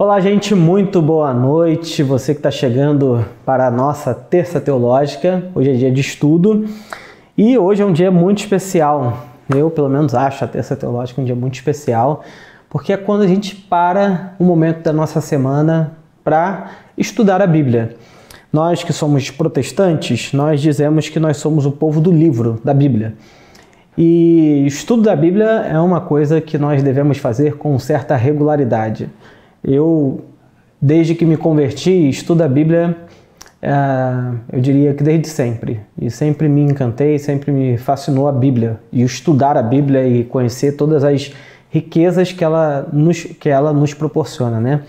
Olá, gente, muito boa noite. Você que está chegando para a nossa terça teológica. Hoje é dia de estudo e hoje é um dia muito especial. Eu, pelo menos, acho a terça teológica um dia muito especial, porque é quando a gente para um momento da nossa semana para estudar a Bíblia. Nós que somos protestantes, nós dizemos que nós somos o povo do livro, da Bíblia. E estudo da Bíblia é uma coisa que nós devemos fazer com certa regularidade. Eu, desde que me converti, estudo a Bíblia, é, eu diria que desde sempre. E sempre me encantei, sempre me fascinou a Bíblia. E estudar a Bíblia e conhecer todas as riquezas que ela nos, que ela nos proporciona, né?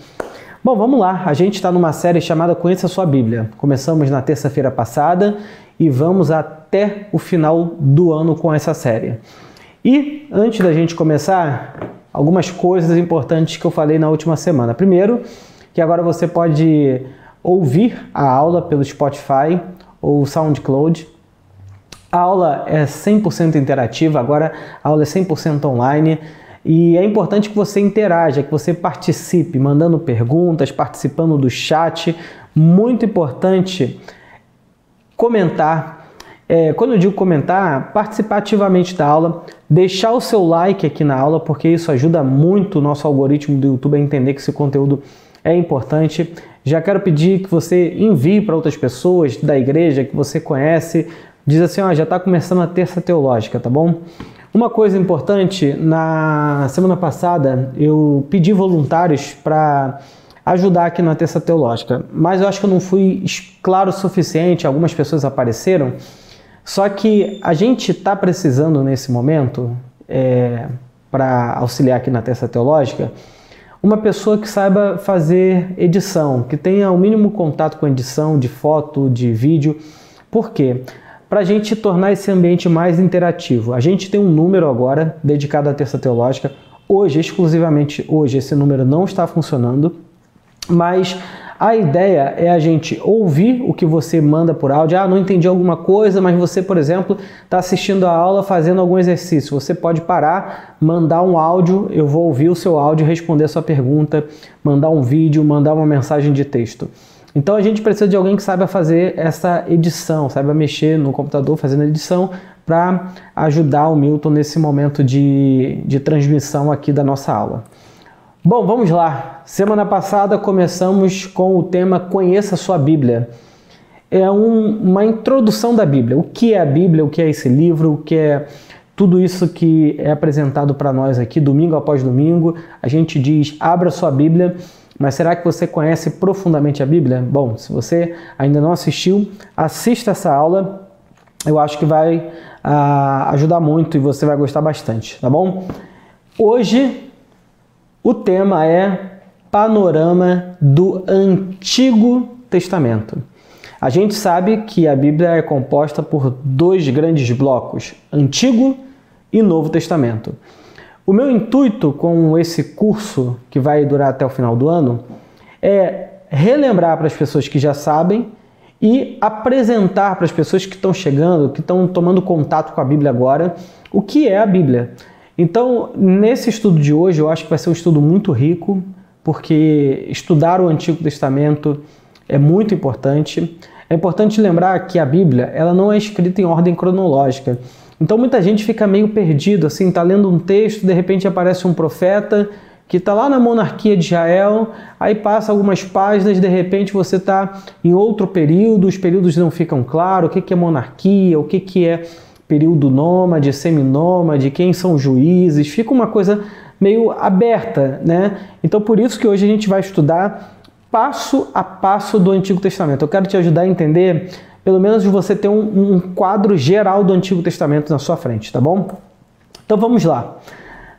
Bom, vamos lá. A gente está numa série chamada Conheça a Sua Bíblia. Começamos na terça-feira passada e vamos até o final do ano com essa série. E antes da gente começar, algumas coisas importantes que eu falei na última semana. Primeiro, que agora você pode ouvir a aula pelo Spotify ou SoundCloud. A aula é 100% interativa, agora a aula é 100% online. E é importante que você interaja, que você participe, mandando perguntas, participando do chat. Muito importante comentar é, quando eu digo comentar, participar ativamente da aula, deixar o seu like aqui na aula, porque isso ajuda muito o nosso algoritmo do YouTube a entender que esse conteúdo é importante. Já quero pedir que você envie para outras pessoas da igreja que você conhece, diz assim, ó, já está começando a terça teológica, tá bom? Uma coisa importante, na semana passada eu pedi voluntários para ajudar aqui na terça teológica, mas eu acho que eu não fui claro o suficiente, algumas pessoas apareceram, só que a gente está precisando nesse momento, é, para auxiliar aqui na testa teológica, uma pessoa que saiba fazer edição, que tenha o mínimo contato com edição de foto, de vídeo. Por quê? Para a gente tornar esse ambiente mais interativo. A gente tem um número agora dedicado à terça teológica. Hoje, exclusivamente hoje, esse número não está funcionando, mas a ideia é a gente ouvir o que você manda por áudio. Ah, não entendi alguma coisa, mas você, por exemplo, está assistindo a aula fazendo algum exercício. Você pode parar, mandar um áudio, eu vou ouvir o seu áudio, responder a sua pergunta, mandar um vídeo, mandar uma mensagem de texto. Então a gente precisa de alguém que saiba fazer essa edição, saiba mexer no computador fazendo edição para ajudar o Milton nesse momento de, de transmissão aqui da nossa aula. Bom, vamos lá. Semana passada começamos com o tema Conheça Sua Bíblia. É um, uma introdução da Bíblia. O que é a Bíblia? O que é esse livro? O que é tudo isso que é apresentado para nós aqui, domingo após domingo? A gente diz: abra sua Bíblia. Mas será que você conhece profundamente a Bíblia? Bom, se você ainda não assistiu, assista essa aula. Eu acho que vai ah, ajudar muito e você vai gostar bastante, tá bom? Hoje o tema é Panorama do Antigo Testamento. A gente sabe que a Bíblia é composta por dois grandes blocos, Antigo e Novo Testamento. O meu intuito com esse curso, que vai durar até o final do ano, é relembrar para as pessoas que já sabem e apresentar para as pessoas que estão chegando, que estão tomando contato com a Bíblia agora, o que é a Bíblia. Então, nesse estudo de hoje, eu acho que vai ser um estudo muito rico, porque estudar o Antigo Testamento é muito importante. É importante lembrar que a Bíblia ela não é escrita em ordem cronológica. Então muita gente fica meio perdido, assim, está lendo um texto, de repente aparece um profeta que está lá na monarquia de Israel, aí passa algumas páginas, de repente você está em outro período, os períodos não ficam claros, o que, que é monarquia, o que, que é período nômade, seminômade, quem são juízes, fica uma coisa meio aberta, né? Então por isso que hoje a gente vai estudar passo a passo do Antigo Testamento. Eu quero te ajudar a entender, pelo menos você ter um, um quadro geral do Antigo Testamento na sua frente, tá bom? Então vamos lá.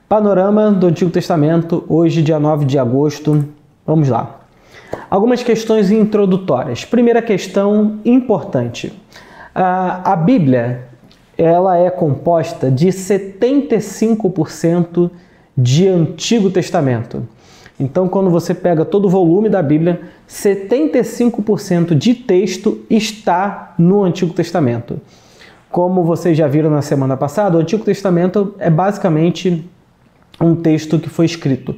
Panorama do Antigo Testamento, hoje, dia 9 de agosto. Vamos lá. Algumas questões introdutórias. Primeira questão importante. a Bíblia ela é composta de 75% de Antigo Testamento. Então, quando você pega todo o volume da Bíblia, 75% de texto está no Antigo Testamento. Como vocês já viram na semana passada, o Antigo Testamento é basicamente um texto que foi escrito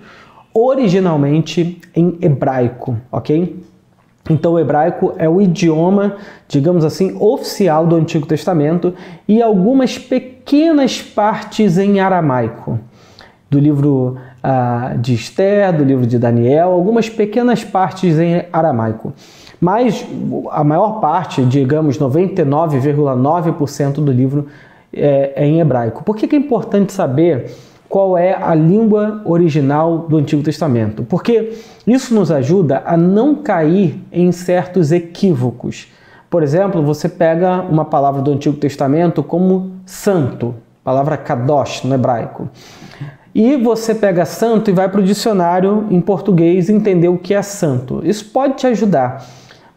originalmente em hebraico, ok? Então, o hebraico é o idioma, digamos assim, oficial do Antigo Testamento e algumas pequenas partes em aramaico. Do livro uh, de Esther, do livro de Daniel, algumas pequenas partes em aramaico. Mas a maior parte, digamos 99,9% do livro, é, é, em hebraico. Por que, que é importante saber qual é a língua original do Antigo Testamento, porque isso nos ajuda a não cair em certos equívocos. Por exemplo, você pega uma palavra do Antigo Testamento como santo, palavra kadosh no hebraico. E você pega santo e vai para o dicionário em português entender o que é santo. Isso pode te ajudar.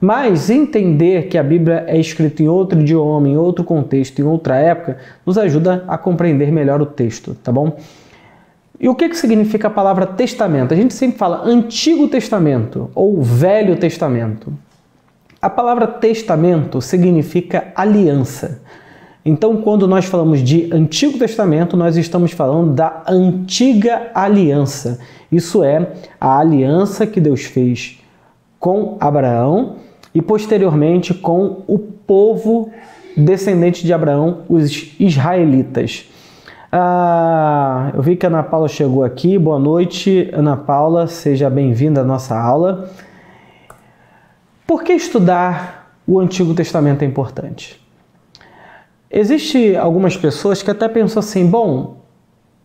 Mas entender que a Bíblia é escrita em outro idioma, em outro contexto, em outra época, nos ajuda a compreender melhor o texto, tá bom? E o que, que significa a palavra testamento? A gente sempre fala Antigo Testamento ou Velho Testamento. A palavra testamento significa aliança. Então, quando nós falamos de Antigo Testamento, nós estamos falando da antiga aliança. Isso é a aliança que Deus fez com Abraão e posteriormente com o povo descendente de Abraão, os israelitas. Ah, eu vi que a Ana Paula chegou aqui. Boa noite, Ana Paula. Seja bem-vinda à nossa aula. Por que estudar o Antigo Testamento é importante? Existe algumas pessoas que até pensam assim: bom,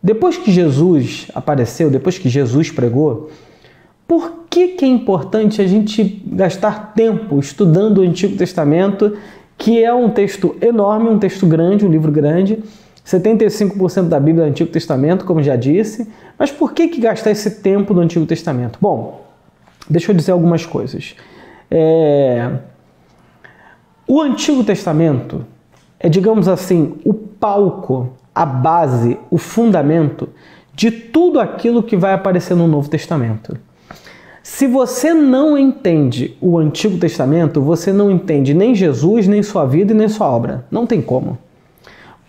depois que Jesus apareceu, depois que Jesus pregou, por que, que é importante a gente gastar tempo estudando o Antigo Testamento, que é um texto enorme, um texto grande, um livro grande? 75% da Bíblia é Antigo Testamento, como já disse. Mas por que, que gastar esse tempo no Antigo Testamento? Bom, deixa eu dizer algumas coisas. É... O Antigo Testamento é, digamos assim, o palco, a base, o fundamento de tudo aquilo que vai aparecer no Novo Testamento. Se você não entende o Antigo Testamento, você não entende nem Jesus, nem sua vida e nem sua obra. Não tem como.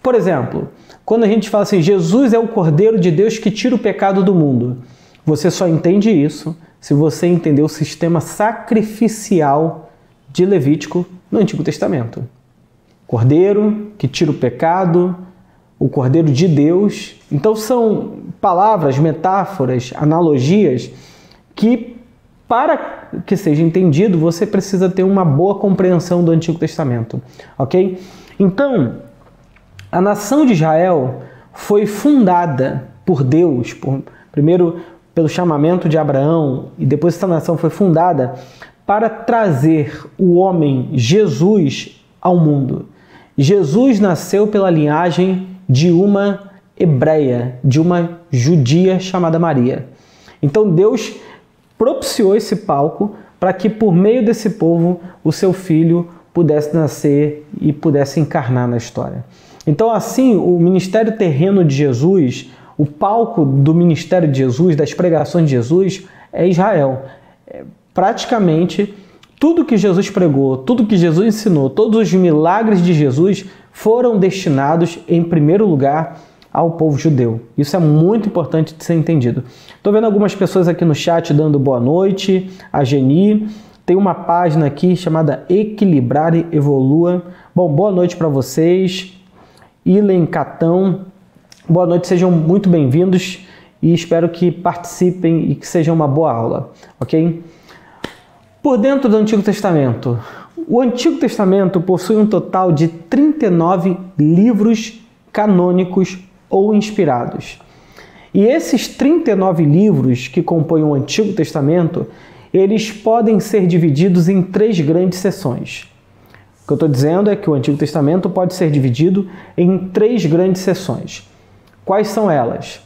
Por exemplo, quando a gente fala assim, Jesus é o Cordeiro de Deus que tira o pecado do mundo, você só entende isso se você entender o sistema sacrificial de Levítico no Antigo Testamento. Cordeiro que tira o pecado, o Cordeiro de Deus. Então são palavras, metáforas, analogias que para que seja entendido, você precisa ter uma boa compreensão do Antigo Testamento, OK? Então, a nação de Israel foi fundada por Deus, por, primeiro pelo chamamento de Abraão, e depois essa nação foi fundada para trazer o homem Jesus ao mundo. Jesus nasceu pela linhagem de uma hebreia, de uma judia chamada Maria. Então Deus propiciou esse palco para que por meio desse povo o seu filho pudesse nascer e pudesse encarnar na história. Então, assim, o ministério terreno de Jesus, o palco do ministério de Jesus, das pregações de Jesus, é Israel. É, praticamente tudo que Jesus pregou, tudo que Jesus ensinou, todos os milagres de Jesus foram destinados, em primeiro lugar, ao povo judeu. Isso é muito importante de ser entendido. Estou vendo algumas pessoas aqui no chat dando boa noite. A Geni. Tem uma página aqui chamada Equilibrar e Evolua. Bom, boa noite para vocês. Ilen Catão. Boa noite, sejam muito bem-vindos e espero que participem e que seja uma boa aula, ok? Por dentro do Antigo Testamento, o Antigo Testamento possui um total de 39 livros canônicos ou inspirados. E esses 39 livros que compõem o Antigo Testamento, eles podem ser divididos em três grandes seções. O que eu estou dizendo é que o Antigo Testamento pode ser dividido em três grandes seções. Quais são elas?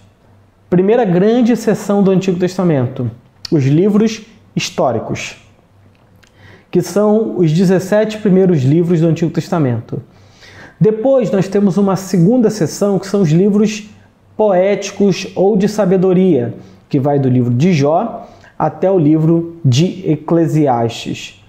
Primeira grande seção do Antigo Testamento, os livros históricos, que são os 17 primeiros livros do Antigo Testamento. Depois nós temos uma segunda seção que são os livros poéticos ou de sabedoria, que vai do livro de Jó até o livro de Eclesiastes.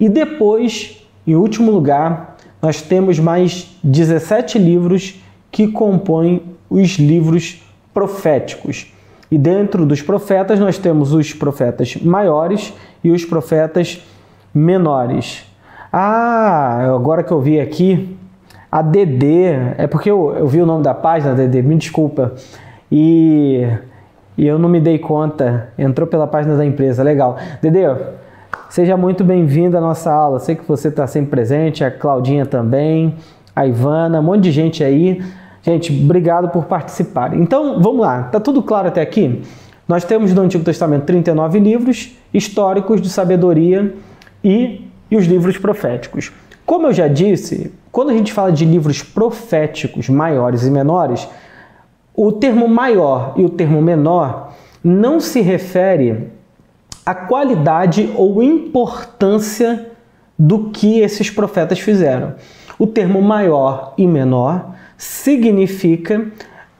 E depois em último lugar, nós temos mais 17 livros que compõem os livros proféticos. E dentro dos profetas nós temos os profetas maiores e os profetas menores. Ah, agora que eu vi aqui, a DD, é porque eu, eu vi o nome da página, DD, me desculpa. E, e eu não me dei conta, entrou pela página da empresa, legal. DD, seja muito bem-vindo à nossa aula. Sei que você está sempre presente, a Claudinha também, a Ivana, um monte de gente aí. Gente, obrigado por participar. Então, vamos lá. Tá tudo claro até aqui? Nós temos no Antigo Testamento 39 livros históricos de sabedoria e, e os livros proféticos. Como eu já disse, quando a gente fala de livros proféticos maiores e menores, o termo maior e o termo menor não se refere à qualidade ou importância do que esses profetas fizeram. O termo maior e menor significa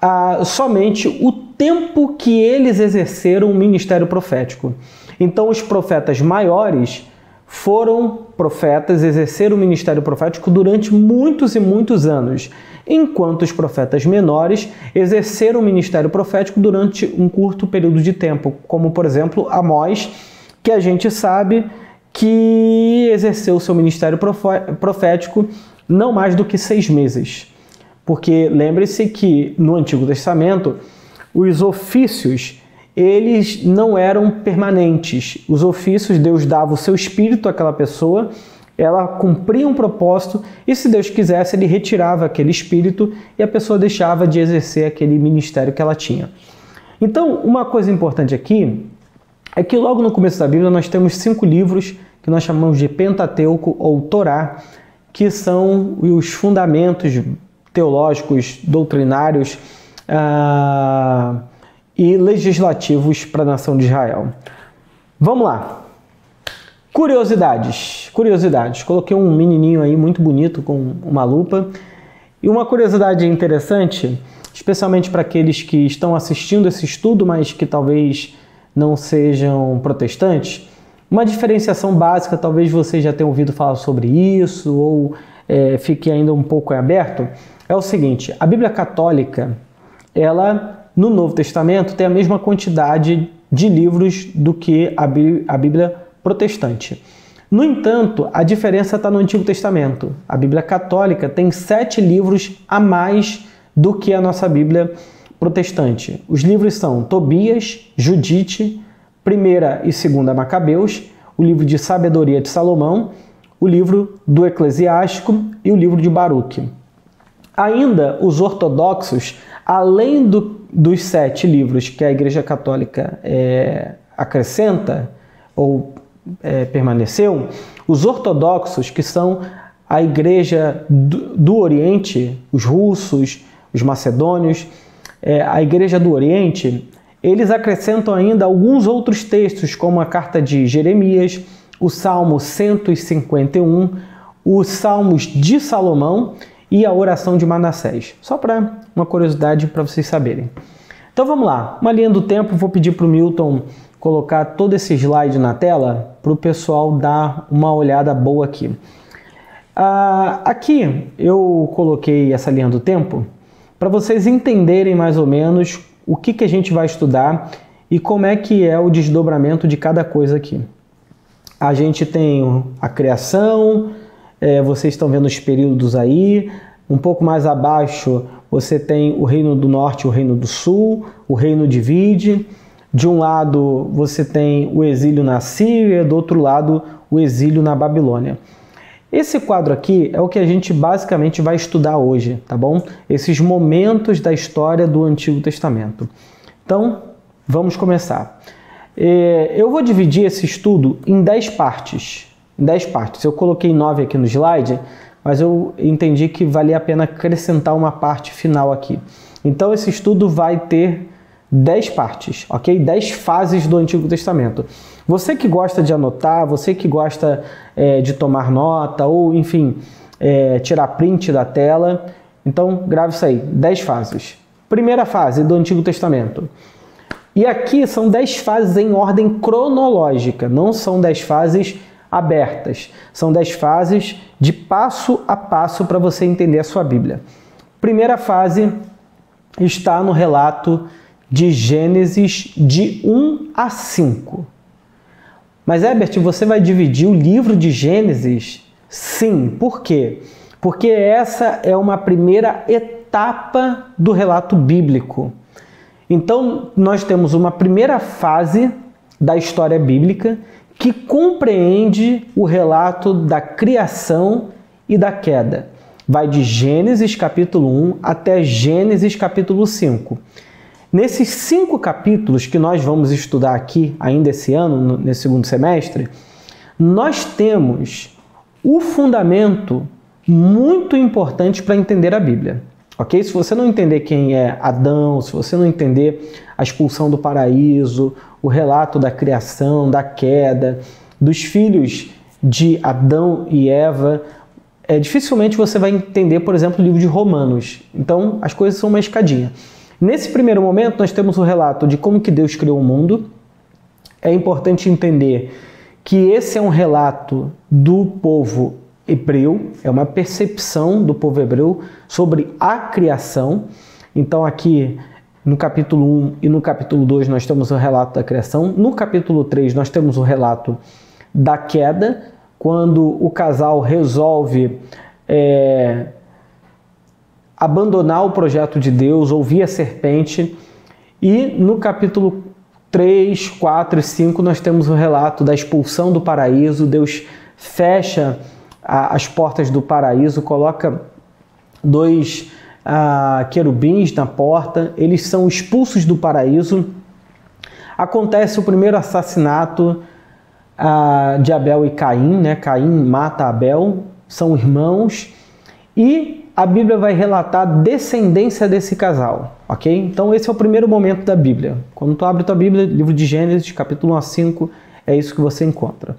ah, somente o tempo que eles exerceram o ministério profético. Então, os profetas maiores foram profetas, exerceram o ministério profético durante muitos e muitos anos, enquanto os profetas menores exerceram o ministério profético durante um curto período de tempo, como por exemplo Amós, que a gente sabe que exerceu seu ministério profético não mais do que seis meses. Porque lembre-se que no Antigo Testamento os ofícios eles não eram permanentes. Os ofícios, Deus dava o seu espírito àquela pessoa, ela cumpria um propósito e, se Deus quisesse, ele retirava aquele espírito e a pessoa deixava de exercer aquele ministério que ela tinha. Então, uma coisa importante aqui é que logo no começo da Bíblia nós temos cinco livros que nós chamamos de Pentateuco ou Torá, que são os fundamentos teológicos, doutrinários ah, e legislativos para a nação de Israel. Vamos lá. Curiosidades. Curiosidades. Coloquei um menininho aí muito bonito com uma lupa. E uma curiosidade interessante, especialmente para aqueles que estão assistindo esse estudo, mas que talvez não sejam protestantes, uma diferenciação básica, talvez você já tenha ouvido falar sobre isso ou é, fique ainda um pouco aberto é o seguinte: a Bíblia Católica, ela no Novo Testamento tem a mesma quantidade de livros do que a Bíblia Protestante. No entanto, a diferença está no Antigo Testamento. A Bíblia Católica tem sete livros a mais do que a nossa Bíblia Protestante. Os livros são Tobias, Judite, Primeira e Segunda Macabeus, o livro de Sabedoria de Salomão, o livro do Eclesiástico e o livro de Baruque. Ainda os ortodoxos, além do, dos sete livros que a Igreja Católica é, acrescenta ou é, permaneceu, os ortodoxos, que são a Igreja do, do Oriente, os russos, os macedônios, é, a Igreja do Oriente, eles acrescentam ainda alguns outros textos, como a carta de Jeremias, o Salmo 151, os Salmos de Salomão e a oração de Manassés. Só para uma curiosidade para vocês saberem. Então vamos lá, uma linha do tempo, vou pedir para o Milton colocar todo esse slide na tela para o pessoal dar uma olhada boa aqui. Ah, aqui eu coloquei essa linha do tempo para vocês entenderem mais ou menos o que, que a gente vai estudar e como é que é o desdobramento de cada coisa aqui. A gente tem a criação, é, vocês estão vendo os períodos aí. Um pouco mais abaixo você tem o Reino do Norte e o Reino do Sul, o Reino divide. De um lado você tem o exílio na Síria, do outro lado o exílio na Babilônia. Esse quadro aqui é o que a gente basicamente vai estudar hoje, tá bom? Esses momentos da história do Antigo Testamento. Então, vamos começar. É, eu vou dividir esse estudo em 10 partes, 10 partes. Eu coloquei 9 aqui no slide, mas eu entendi que valia a pena acrescentar uma parte final aqui. Então esse estudo vai ter 10 partes, ok? 10 fases do Antigo Testamento. Você que gosta de anotar, você que gosta é, de tomar nota ou, enfim, é, tirar print da tela, então grave isso aí, 10 fases. Primeira fase do Antigo Testamento. E aqui são 10 fases em ordem cronológica, não são 10 fases abertas. São dez fases de passo a passo para você entender a sua Bíblia. Primeira fase está no relato de Gênesis de 1 a 5. Mas, Herbert, você vai dividir o livro de Gênesis? Sim. Por quê? Porque essa é uma primeira etapa do relato bíblico. Então, nós temos uma primeira fase da história bíblica que compreende o relato da criação e da queda. Vai de Gênesis capítulo 1 até Gênesis capítulo 5. Nesses cinco capítulos que nós vamos estudar aqui ainda esse ano, nesse segundo semestre, nós temos o fundamento muito importante para entender a Bíblia. Ok? Se você não entender quem é Adão, se você não entender a expulsão do paraíso, o relato da criação, da queda, dos filhos de Adão e Eva, é, dificilmente você vai entender, por exemplo, o livro de Romanos. Então, as coisas são uma escadinha. Nesse primeiro momento, nós temos o relato de como que Deus criou o mundo. É importante entender que esse é um relato do povo hebreu, é uma percepção do povo hebreu sobre a criação. Então, aqui no capítulo 1 e no capítulo 2 nós temos o relato da criação. No capítulo 3 nós temos o relato da queda, quando o casal resolve é, abandonar o projeto de Deus, ouvir a serpente. E no capítulo 3, 4 e 5 nós temos o relato da expulsão do paraíso. Deus fecha a, as portas do paraíso, coloca dois a, querubins na porta, eles são expulsos do paraíso. Acontece o primeiro assassinato a, de Abel e Caim, né? Caim mata Abel, são irmãos, e a Bíblia vai relatar a descendência desse casal, ok? Então esse é o primeiro momento da Bíblia. Quando tu abre tua Bíblia, livro de Gênesis, capítulo 1 a 5, é isso que você encontra.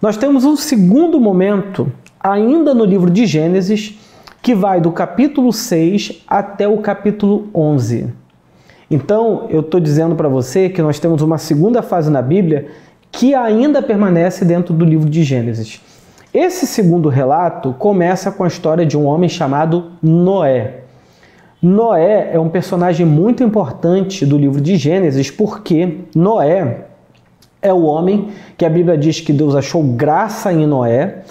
Nós temos um segundo momento, ainda no livro de Gênesis, que vai do capítulo 6 até o capítulo 11. Então, eu estou dizendo para você que nós temos uma segunda fase na Bíblia que ainda permanece dentro do livro de Gênesis. Esse segundo relato começa com a história de um homem chamado Noé. Noé é um personagem muito importante do livro de Gênesis porque Noé é o homem que a Bíblia diz que Deus achou graça em Noé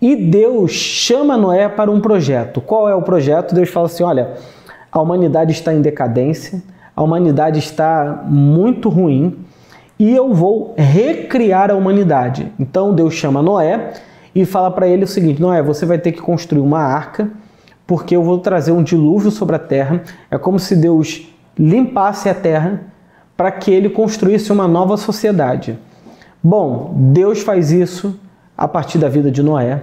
e Deus chama Noé para um projeto. Qual é o projeto? Deus fala assim: olha, a humanidade está em decadência, a humanidade está muito ruim e eu vou recriar a humanidade. Então Deus chama Noé e fala para ele o seguinte: Noé, você vai ter que construir uma arca, porque eu vou trazer um dilúvio sobre a terra. É como se Deus limpasse a terra para que ele construísse uma nova sociedade. Bom, Deus faz isso a partir da vida de Noé.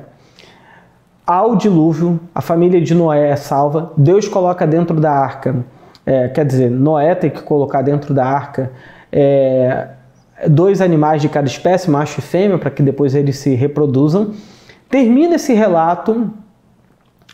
Ao dilúvio, a família de Noé é salva. Deus coloca dentro da arca, é, quer dizer, Noé tem que colocar dentro da arca é, dois animais de cada espécie, macho e fêmea, para que depois eles se reproduzam. Termina esse relato,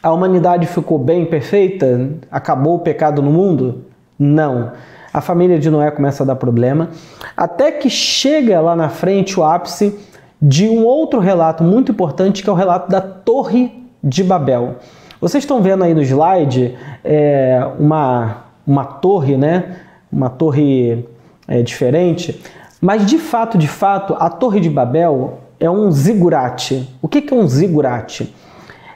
a humanidade ficou bem perfeita? Acabou o pecado no mundo? Não. A família de Noé começa a dar problema, até que chega lá na frente o ápice de um outro relato muito importante, que é o relato da Torre de Babel. Vocês estão vendo aí no slide é, uma, uma torre, né? Uma torre é, diferente. Mas de fato, de fato, a Torre de Babel é um zigurate. O que é um zigurate?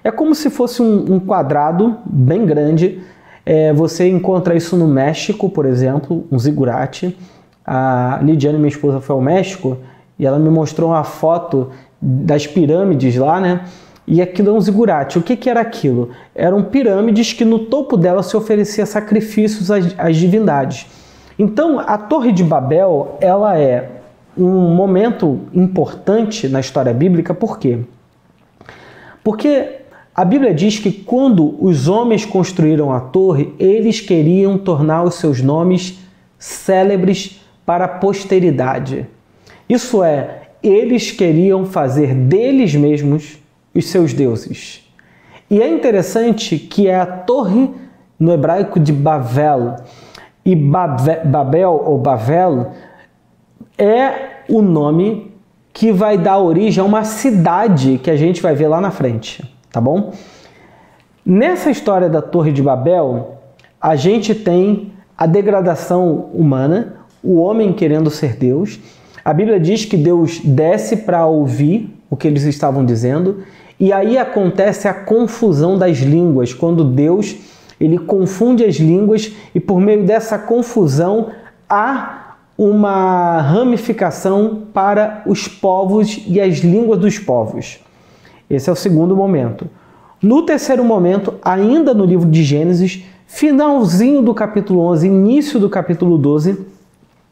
É como se fosse um, um quadrado bem grande. É, você encontra isso no México, por exemplo, um zigurate. A Lidiane, minha esposa, foi ao México e ela me mostrou uma foto das pirâmides lá, né? E aquilo é um zigurate. O que, que era aquilo? Eram pirâmides que no topo dela se oferecia sacrifícios às, às divindades. Então, a Torre de Babel, ela é um momento importante na história bíblica, por quê? Porque a Bíblia diz que quando os homens construíram a torre, eles queriam tornar os seus nomes célebres para a posteridade. Isso é, eles queriam fazer deles mesmos os seus deuses. E é interessante que é a torre no hebraico de Babel e Babel ou Bavel é o nome que vai dar origem a uma cidade que a gente vai ver lá na frente, tá bom? Nessa história da Torre de Babel, a gente tem a degradação humana, o homem querendo ser Deus. A Bíblia diz que Deus desce para ouvir o que eles estavam dizendo, e aí acontece a confusão das línguas, quando Deus ele confunde as línguas e por meio dessa confusão há uma ramificação para os povos e as línguas dos povos. Esse é o segundo momento. No terceiro momento, ainda no livro de Gênesis, finalzinho do capítulo 11, início do capítulo 12,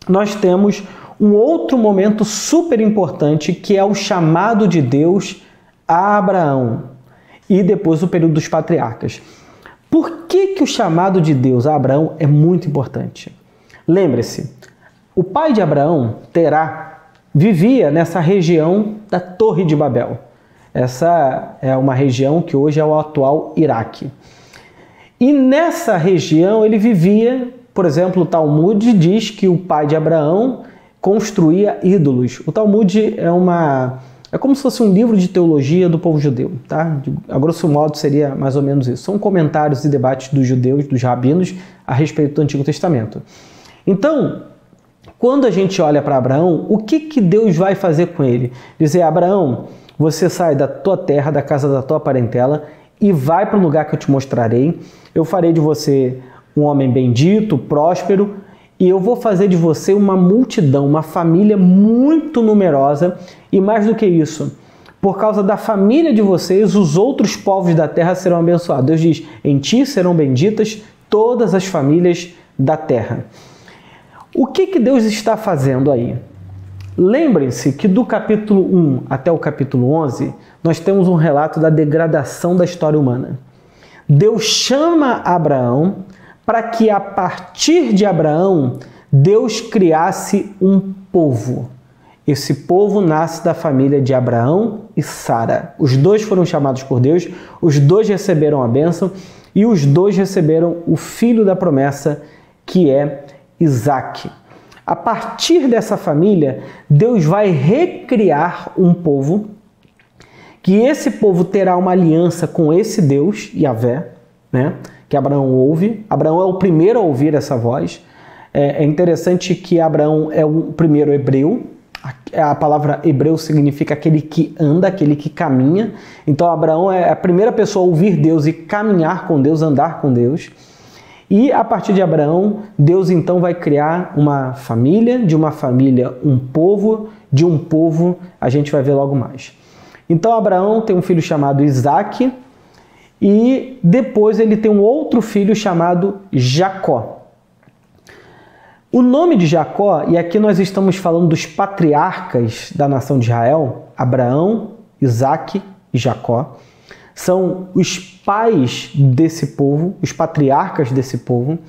nós temos um outro momento super importante que é o chamado de Deus a Abraão e depois o período dos patriarcas. Por que, que o chamado de Deus a Abraão é muito importante? Lembre-se, o pai de Abraão, Terá, vivia nessa região da Torre de Babel. Essa é uma região que hoje é o atual Iraque. E nessa região ele vivia, por exemplo, o Talmud diz que o pai de Abraão construía ídolos. O Talmud é uma é como se fosse um livro de teologia do povo judeu, tá? A grosso modo seria mais ou menos isso. São comentários e debates dos judeus, dos rabinos, a respeito do Antigo Testamento. Então, quando a gente olha para Abraão, o que, que Deus vai fazer com ele? Dizer, Abraão, você sai da tua terra, da casa da tua parentela e vai para o lugar que eu te mostrarei. Eu farei de você um homem bendito, próspero, e eu vou fazer de você uma multidão, uma família muito numerosa, e mais do que isso, por causa da família de vocês, os outros povos da terra serão abençoados. Deus diz: em ti serão benditas todas as famílias da terra. O que, que Deus está fazendo aí? Lembrem-se que do capítulo 1 até o capítulo 11, nós temos um relato da degradação da história humana. Deus chama Abraão para que a partir de Abraão Deus criasse um povo. Esse povo nasce da família de Abraão e Sara. Os dois foram chamados por Deus, os dois receberam a bênção e os dois receberam o filho da promessa, que é Isaac. A partir dessa família, Deus vai recriar um povo, que esse povo terá uma aliança com esse Deus, Yahvé, né? Que Abraão ouve. Abraão é o primeiro a ouvir essa voz. É, é interessante que Abraão é o primeiro hebreu. A, a palavra hebreu significa aquele que anda, aquele que caminha. Então Abraão é a primeira pessoa a ouvir Deus e caminhar com Deus, andar com Deus. E a partir de Abraão, Deus então vai criar uma família, de uma família um povo, de um povo a gente vai ver logo mais. Então Abraão tem um filho chamado Isaac e depois ele tem um outro filho chamado Jacó. O nome de Jacó, e aqui nós estamos falando dos patriarcas da nação de Israel, Abraão, Isaac e Jacó são os pais desse povo, os patriarcas desse povo.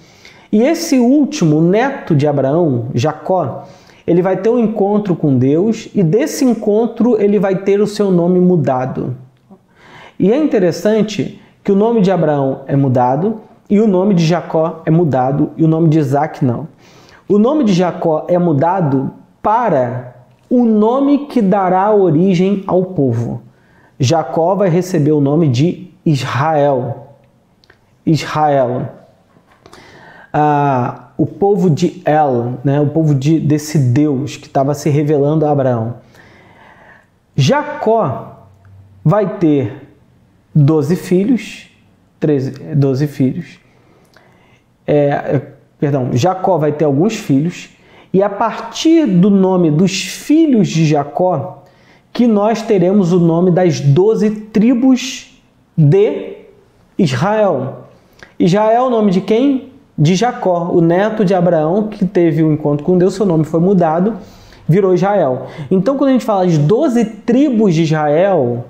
E esse último, neto de Abraão, Jacó, ele vai ter um encontro com Deus e desse encontro ele vai ter o seu nome mudado. E é interessante que o nome de Abraão é mudado e o nome de Jacó é mudado e o nome de Isaac não. O nome de Jacó é mudado para o nome que dará origem ao povo. Jacó vai receber o nome de Israel. Israel. Ah, o povo de El, né? o povo de, desse Deus que estava se revelando a Abraão. Jacó vai ter 12 filhos, 13, 12 filhos. É, perdão, Jacó vai ter alguns filhos, e a partir do nome dos filhos de Jacó, que nós teremos o nome das doze tribos de Israel. Israel é o nome de quem? De Jacó, o neto de Abraão, que teve o um encontro com Deus, seu nome foi mudado, virou Israel. Então, quando a gente fala as doze tribos de Israel,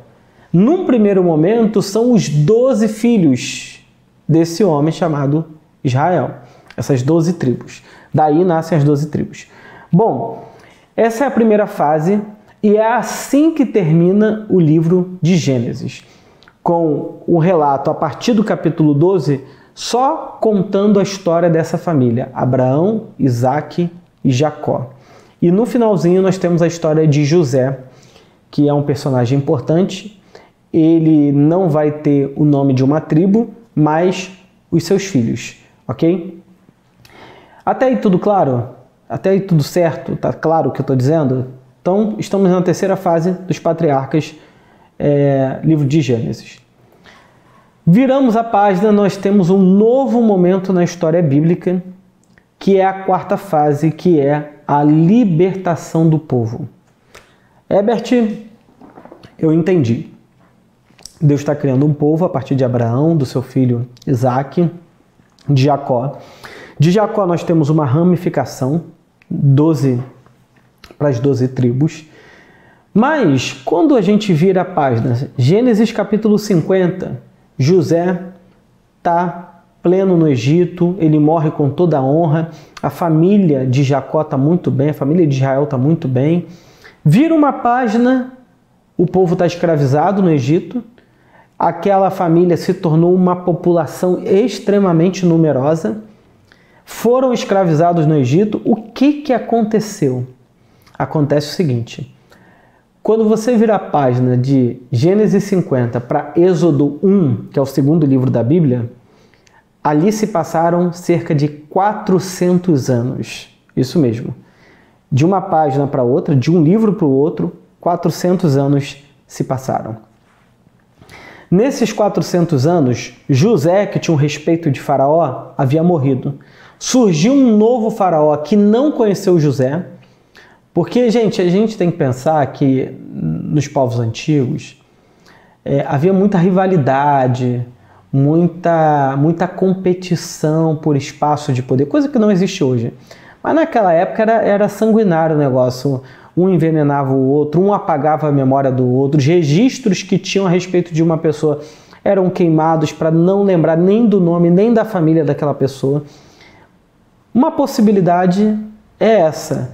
num primeiro momento são os doze filhos desse homem chamado Israel. Essas doze tribos. Daí nascem as doze tribos. Bom, essa é a primeira fase e é assim que termina o livro de Gênesis, com o relato a partir do capítulo 12, só contando a história dessa família: Abraão, Isaac e Jacó. E no finalzinho nós temos a história de José, que é um personagem importante. Ele não vai ter o nome de uma tribo, mas os seus filhos, ok? Até aí tudo claro? Até aí tudo certo? Tá claro o que eu estou dizendo? Então, estamos na terceira fase dos patriarcas, é, livro de Gênesis. Viramos a página, nós temos um novo momento na história bíblica, que é a quarta fase, que é a libertação do povo. Herbert, eu entendi. Deus está criando um povo a partir de Abraão, do seu filho Isaac, de Jacó. De Jacó nós temos uma ramificação, 12 para as 12 tribos. Mas quando a gente vira a página, Gênesis capítulo 50, José está pleno no Egito, ele morre com toda a honra, a família de Jacó está muito bem, a família de Israel está muito bem. Vira uma página, o povo está escravizado no Egito, aquela família se tornou uma população extremamente numerosa, foram escravizados no Egito. O que, que aconteceu? Acontece o seguinte: quando você vira a página de Gênesis 50 para Êxodo 1, que é o segundo livro da Bíblia, ali se passaram cerca de 400 anos. Isso mesmo. De uma página para outra, de um livro para o outro, 400 anos se passaram. Nesses 400 anos, José, que tinha um respeito de Faraó, havia morrido. Surgiu um novo Faraó que não conheceu José, porque, gente, a gente tem que pensar que nos povos antigos é, havia muita rivalidade, muita, muita competição por espaço de poder, coisa que não existe hoje. Mas naquela época era, era sanguinário o negócio. Um envenenava o outro, um apagava a memória do outro. Os registros que tinham a respeito de uma pessoa eram queimados para não lembrar nem do nome, nem da família daquela pessoa. Uma possibilidade é essa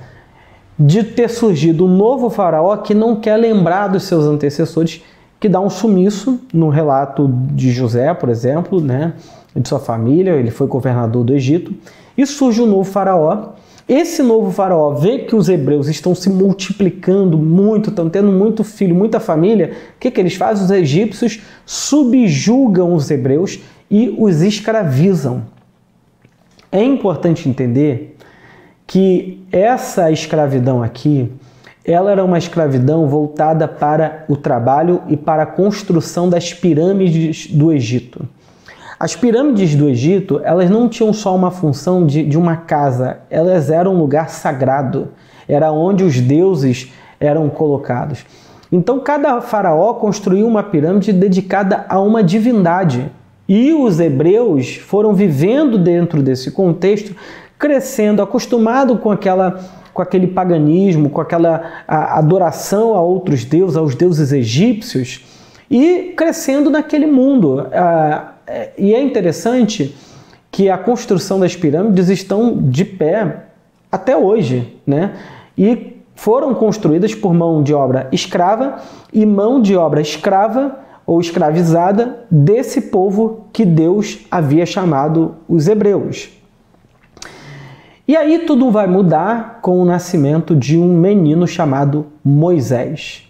de ter surgido um novo faraó que não quer lembrar dos seus antecessores, que dá um sumiço no relato de José, por exemplo, né, de sua família, ele foi governador do Egito, e surge um novo faraó. Esse novo faraó vê que os hebreus estão se multiplicando muito, estão tendo muito filho, muita família. O que, que eles fazem? Os egípcios subjugam os hebreus e os escravizam. É importante entender que essa escravidão aqui, ela era uma escravidão voltada para o trabalho e para a construção das pirâmides do Egito. As pirâmides do Egito, elas não tinham só uma função de, de uma casa, elas eram um lugar sagrado, era onde os deuses eram colocados. Então cada faraó construiu uma pirâmide dedicada a uma divindade. E os hebreus foram vivendo dentro desse contexto, crescendo, acostumado com aquela com aquele paganismo, com aquela adoração a outros deuses, aos deuses egípcios, e crescendo naquele mundo. É, e é interessante que a construção das pirâmides estão de pé até hoje, né? E foram construídas por mão de obra escrava e mão de obra escrava ou escravizada desse povo que Deus havia chamado os hebreus. E aí tudo vai mudar com o nascimento de um menino chamado Moisés.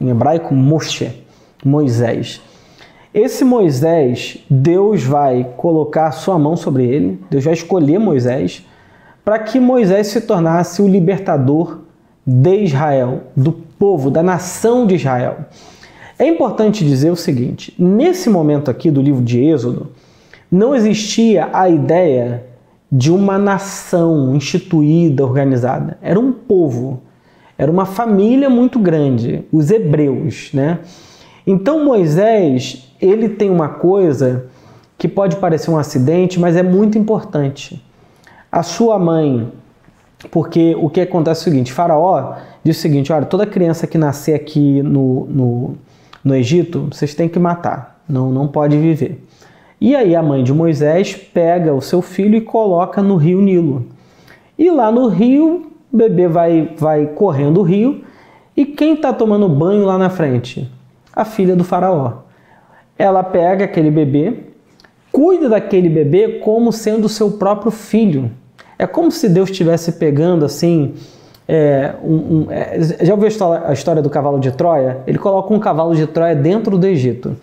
Em hebraico, Moshe, Moisés. Esse Moisés, Deus vai colocar sua mão sobre ele, Deus vai escolher Moisés, para que Moisés se tornasse o libertador de Israel, do povo, da nação de Israel. É importante dizer o seguinte: nesse momento aqui do livro de Êxodo, não existia a ideia de uma nação instituída, organizada. Era um povo, era uma família muito grande, os hebreus, né? Então Moisés, ele tem uma coisa que pode parecer um acidente, mas é muito importante. A sua mãe, porque o que acontece é o seguinte, Faraó diz o seguinte, olha, toda criança que nascer aqui no, no, no Egito, vocês têm que matar, não, não pode viver. E aí a mãe de Moisés pega o seu filho e coloca no rio Nilo. E lá no rio, o bebê vai, vai correndo o rio. E quem está tomando banho lá na frente? A filha do faraó. Ela pega aquele bebê, cuida daquele bebê como sendo seu próprio filho. É como se Deus estivesse pegando assim. É, um, um, é, já ouviu a história do cavalo de Troia? Ele coloca um cavalo de Troia dentro do Egito.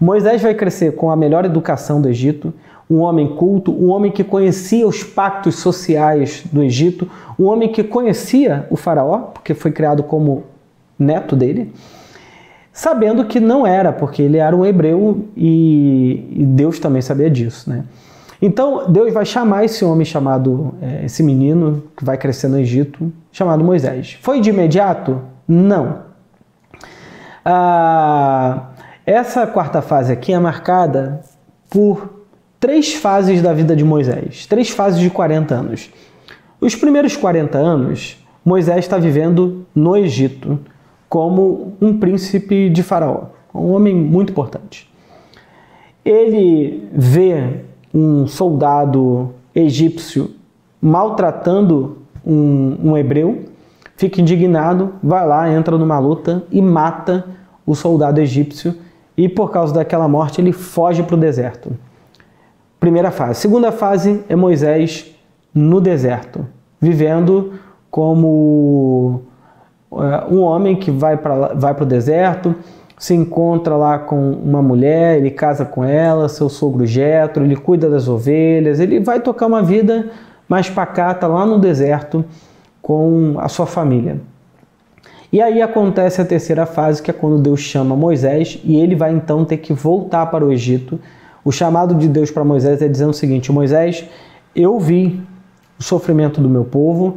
Moisés vai crescer com a melhor educação do Egito, um homem culto, um homem que conhecia os pactos sociais do Egito, um homem que conhecia o faraó, porque foi criado como neto dele, sabendo que não era, porque ele era um hebreu e, e Deus também sabia disso, né? Então Deus vai chamar esse homem chamado, é, esse menino que vai crescer no Egito, chamado Moisés. Foi de imediato? Não. Ah, essa quarta fase aqui é marcada por três fases da vida de Moisés, três fases de 40 anos. Os primeiros 40 anos, Moisés está vivendo no Egito como um príncipe de Faraó, um homem muito importante. Ele vê um soldado egípcio maltratando um, um hebreu, fica indignado, vai lá, entra numa luta e mata o soldado egípcio, e por causa daquela morte ele foge para o deserto. Primeira fase. Segunda fase é Moisés no deserto, vivendo como um homem que vai para vai o deserto, se encontra lá com uma mulher, ele casa com ela, seu sogro Jetro, ele cuida das ovelhas, ele vai tocar uma vida mais pacata lá no deserto com a sua família. E aí acontece a terceira fase, que é quando Deus chama Moisés e ele vai então ter que voltar para o Egito o chamado de Deus para Moisés é dizendo o seguinte: Moisés, eu vi o sofrimento do meu povo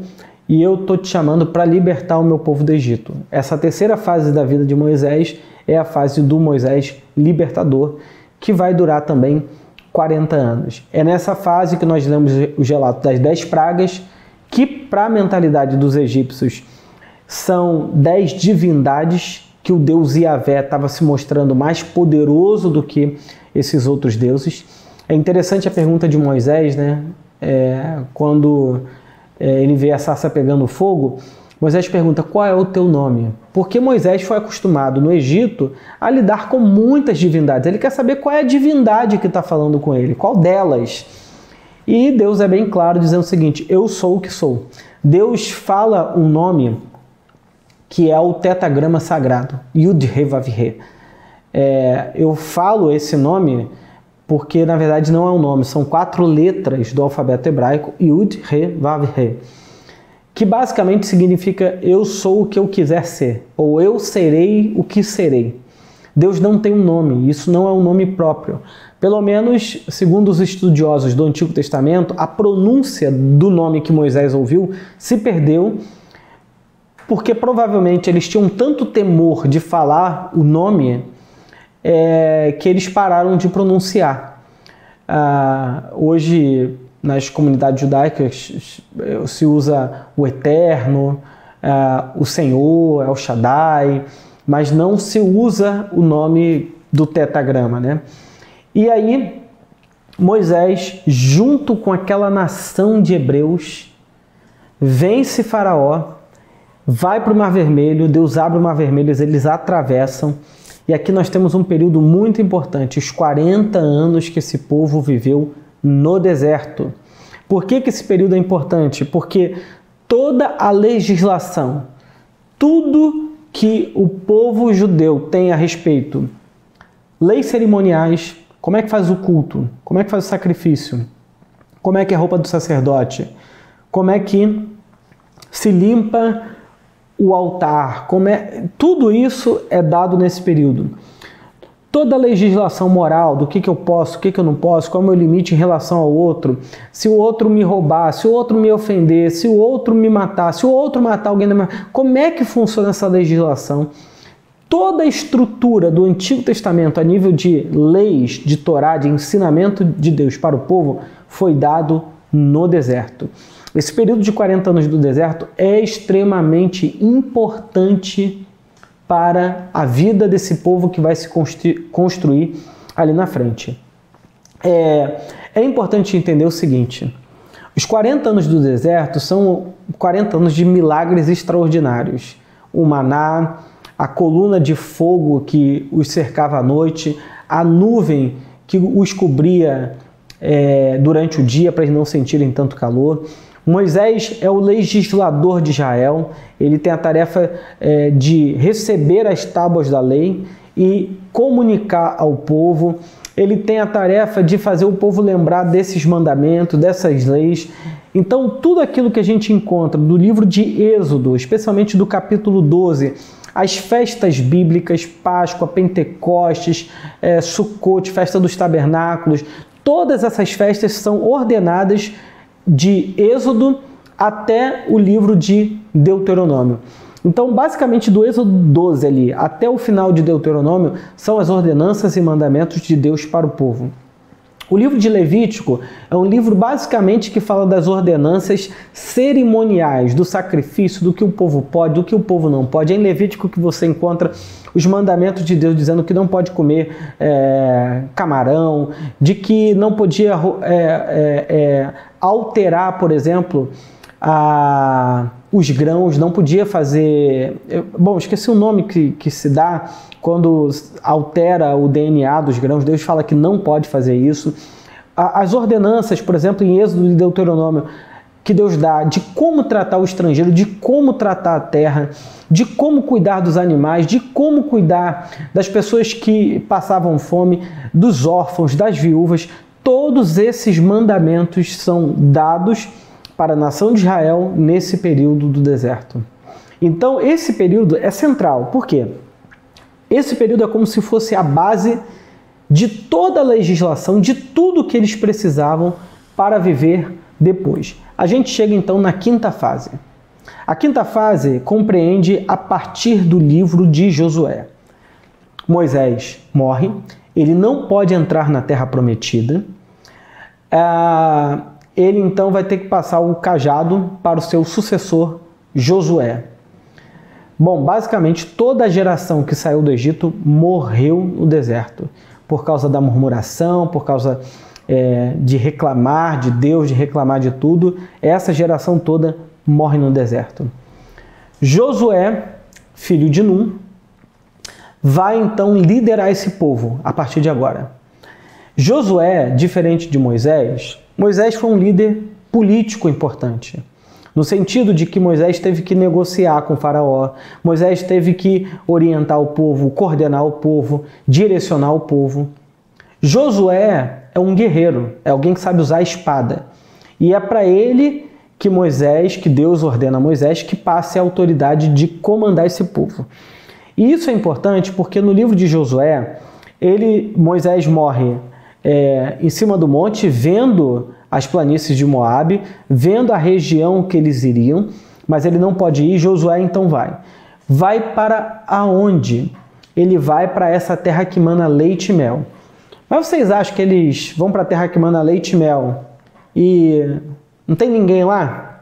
e eu estou te chamando para libertar o meu povo do Egito. Essa terceira fase da vida de Moisés é a fase do Moisés libertador, que vai durar também 40 anos. É nessa fase que nós lemos o relato das 10 pragas, que para a mentalidade dos egípcios são 10 divindades que o deus Yahvé estava se mostrando mais poderoso do que esses outros deuses. É interessante a pergunta de Moisés, né? É, quando ele vê a sarça pegando fogo, Moisés pergunta qual é o teu nome? Porque Moisés foi acostumado no Egito a lidar com muitas divindades. Ele quer saber qual é a divindade que está falando com ele, qual delas. E Deus é bem claro dizendo o seguinte: Eu sou o que sou. Deus fala um nome que é o tetagrama sagrado, Yud He Vav He. É, eu falo esse nome porque na verdade não é um nome, são quatro letras do alfabeto hebraico, Yud, Re, Vav, Re, que basicamente significa eu sou o que eu quiser ser, ou eu serei o que serei. Deus não tem um nome, isso não é um nome próprio. Pelo menos, segundo os estudiosos do Antigo Testamento, a pronúncia do nome que Moisés ouviu se perdeu porque provavelmente eles tinham tanto temor de falar o nome é, que eles pararam de pronunciar. Ah, hoje, nas comunidades judaicas, se usa o Eterno, ah, o Senhor, El Shaddai, mas não se usa o nome do tetagrama. Né? E aí, Moisés, junto com aquela nação de hebreus, vence Faraó, vai para o Mar Vermelho, Deus abre o Mar Vermelho, eles atravessam e aqui nós temos um período muito importante, os 40 anos que esse povo viveu no deserto. Por que, que esse período é importante? Porque toda a legislação, tudo que o povo judeu tem a respeito, leis cerimoniais, como é que faz o culto, como é que faz o sacrifício, como é que é a roupa do sacerdote, como é que se limpa o altar, como é, tudo isso é dado nesse período. Toda a legislação moral do que, que eu posso, o que, que eu não posso, qual é o meu limite em relação ao outro, se o outro me roubar, se o outro me ofender, se o outro me matar, se o outro matar alguém, como é que funciona essa legislação? Toda a estrutura do Antigo Testamento a nível de leis, de Torá, de ensinamento de Deus para o povo foi dado no deserto. Esse período de 40 anos do deserto é extremamente importante para a vida desse povo que vai se construir ali na frente. É, é importante entender o seguinte: os 40 anos do deserto são 40 anos de milagres extraordinários. O maná, a coluna de fogo que os cercava à noite, a nuvem que os cobria é, durante o dia para eles não sentirem tanto calor. Moisés é o legislador de Israel, ele tem a tarefa é, de receber as tábuas da lei e comunicar ao povo. ele tem a tarefa de fazer o povo lembrar desses mandamentos, dessas leis. Então, tudo aquilo que a gente encontra do livro de Êxodo, especialmente do capítulo 12, as festas bíblicas, Páscoa, Pentecostes, é, Sukkot, Festa dos Tabernáculos, todas essas festas são ordenadas de Êxodo até o livro de Deuteronômio. Então, basicamente, do Êxodo 12 ali até o final de Deuteronômio são as ordenanças e mandamentos de Deus para o povo. O livro de Levítico é um livro basicamente que fala das ordenanças cerimoniais, do sacrifício, do que o povo pode, do que o povo não pode. É em Levítico que você encontra os mandamentos de Deus dizendo que não pode comer é, camarão, de que não podia é, é, é alterar, por exemplo, a, os grãos, não podia fazer. Bom, esqueci o nome que, que se dá quando altera o DNA dos grãos. Deus fala que não pode fazer isso. As ordenanças, por exemplo, em Êxodo e Deuteronômio, que Deus dá de como tratar o estrangeiro, de como tratar a terra, de como cuidar dos animais, de como cuidar das pessoas que passavam fome, dos órfãos, das viúvas. Todos esses mandamentos são dados para a nação de Israel nesse período do deserto. Então, esse período é central. Por quê? Esse período é como se fosse a base de toda a legislação, de tudo que eles precisavam para viver depois. A gente chega então na quinta fase. A quinta fase compreende a partir do livro de Josué. Moisés morre, ele não pode entrar na terra prometida. Ah, ele então vai ter que passar o cajado para o seu sucessor Josué. Bom, basicamente toda a geração que saiu do Egito morreu no deserto por causa da murmuração, por causa é, de reclamar de Deus, de reclamar de tudo. Essa geração toda morre no deserto. Josué, filho de Num, vai então liderar esse povo a partir de agora. Josué, diferente de Moisés, Moisés foi um líder político importante. No sentido de que Moisés teve que negociar com Faraó, Moisés teve que orientar o povo, coordenar o povo, direcionar o povo. Josué é um guerreiro, é alguém que sabe usar a espada. E é para ele que Moisés, que Deus ordena a Moisés, que passe a autoridade de comandar esse povo. E isso é importante porque no livro de Josué, ele, Moisés morre é, em cima do monte, vendo as planícies de Moabe, vendo a região que eles iriam, mas ele não pode ir. Josué então vai. Vai para aonde? Ele vai para essa terra que mana leite e mel. Mas vocês acham que eles vão para a terra que mana leite e mel e não tem ninguém lá?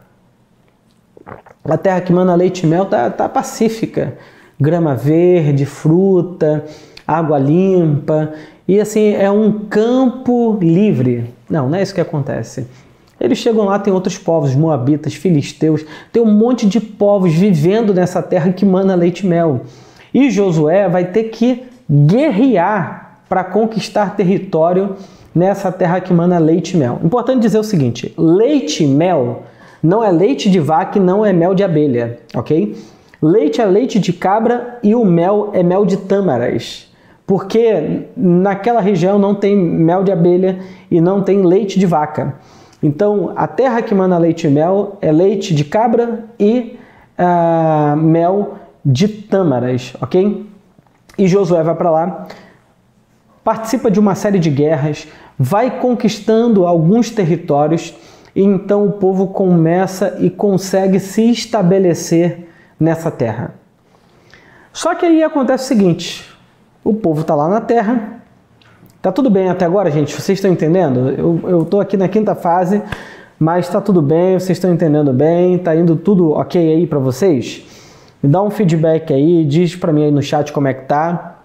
A terra que mana leite e mel tá, tá pacífica. Grama verde, fruta, água limpa. E assim, é um campo livre. Não, não é isso que acontece. Eles chegam lá, tem outros povos, moabitas, filisteus, tem um monte de povos vivendo nessa terra que mana leite e mel. E Josué vai ter que guerrear para conquistar território nessa terra que mana leite e mel. Importante dizer o seguinte: leite e mel não é leite de vaca e não é mel de abelha, ok? Leite é leite de cabra e o mel é mel de tâmaras porque naquela região não tem mel de abelha e não tem leite de vaca. Então, a terra que manda leite e mel é leite de cabra e uh, mel de tâmaras, ok? E Josué vai para lá, participa de uma série de guerras, vai conquistando alguns territórios e então o povo começa e consegue se estabelecer nessa terra. Só que aí acontece o seguinte: o povo está lá na Terra. Tá tudo bem até agora, gente? Vocês estão entendendo? Eu estou aqui na quinta fase, mas está tudo bem, vocês estão entendendo bem, está indo tudo ok aí para vocês? Me dá um feedback aí, diz para mim aí no chat como é que tá.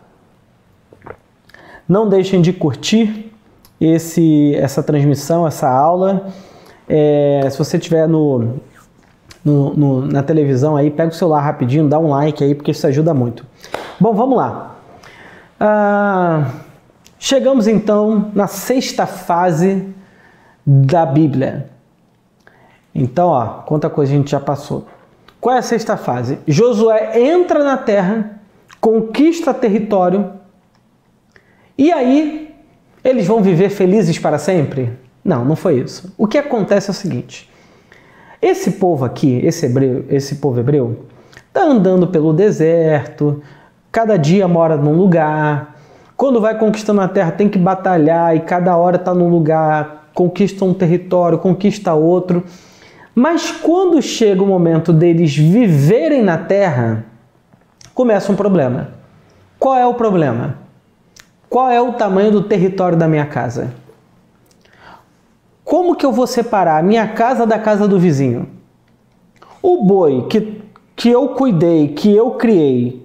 Não deixem de curtir esse, essa transmissão, essa aula. É, se você estiver no, no, no, na televisão aí, pega o celular rapidinho, dá um like aí, porque isso ajuda muito. Bom, vamos lá. Ah, chegamos então na sexta fase da Bíblia. Então, ó, quanta coisa a gente já passou. Qual é a sexta fase? Josué entra na terra, conquista território, e aí Eles vão viver felizes para sempre? Não, não foi isso. O que acontece é o seguinte: esse povo aqui, esse, hebreu, esse povo hebreu, está andando pelo deserto, cada dia mora num lugar. Quando vai conquistando a terra, tem que batalhar e cada hora está num lugar, conquista um território, conquista outro. Mas quando chega o momento deles viverem na terra, começa um problema. Qual é o problema? Qual é o tamanho do território da minha casa? Como que eu vou separar a minha casa da casa do vizinho? O boi que, que eu cuidei, que eu criei,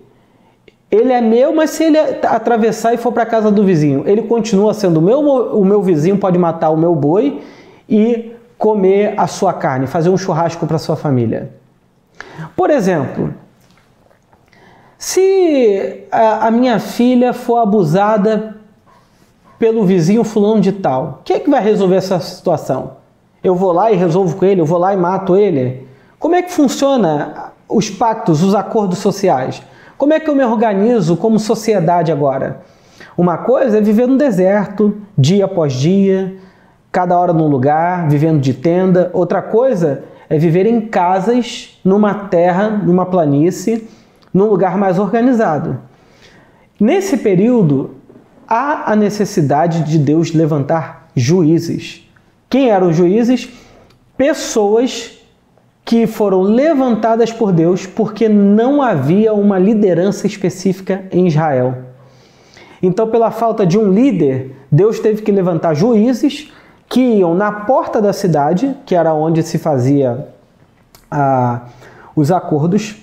ele é meu, mas se ele atravessar e for para a casa do vizinho, ele continua sendo meu, o meu vizinho pode matar o meu boi e comer a sua carne, fazer um churrasco para sua família. Por exemplo, se a, minha filha for abusada pelo vizinho fulano de tal, quem é que vai resolver essa situação? Eu vou lá e resolvo com ele, eu vou lá e mato ele? Como é que funciona os pactos, os acordos sociais? Como é que eu me organizo como sociedade agora? Uma coisa é viver no deserto, dia após dia, cada hora num lugar, vivendo de tenda. Outra coisa é viver em casas, numa terra, numa planície, num lugar mais organizado. Nesse período, há a necessidade de Deus levantar juízes. Quem eram os juízes? Pessoas que foram levantadas por Deus porque não havia uma liderança específica em Israel. Então, pela falta de um líder, Deus teve que levantar juízes que iam na porta da cidade, que era onde se fazia ah, os acordos,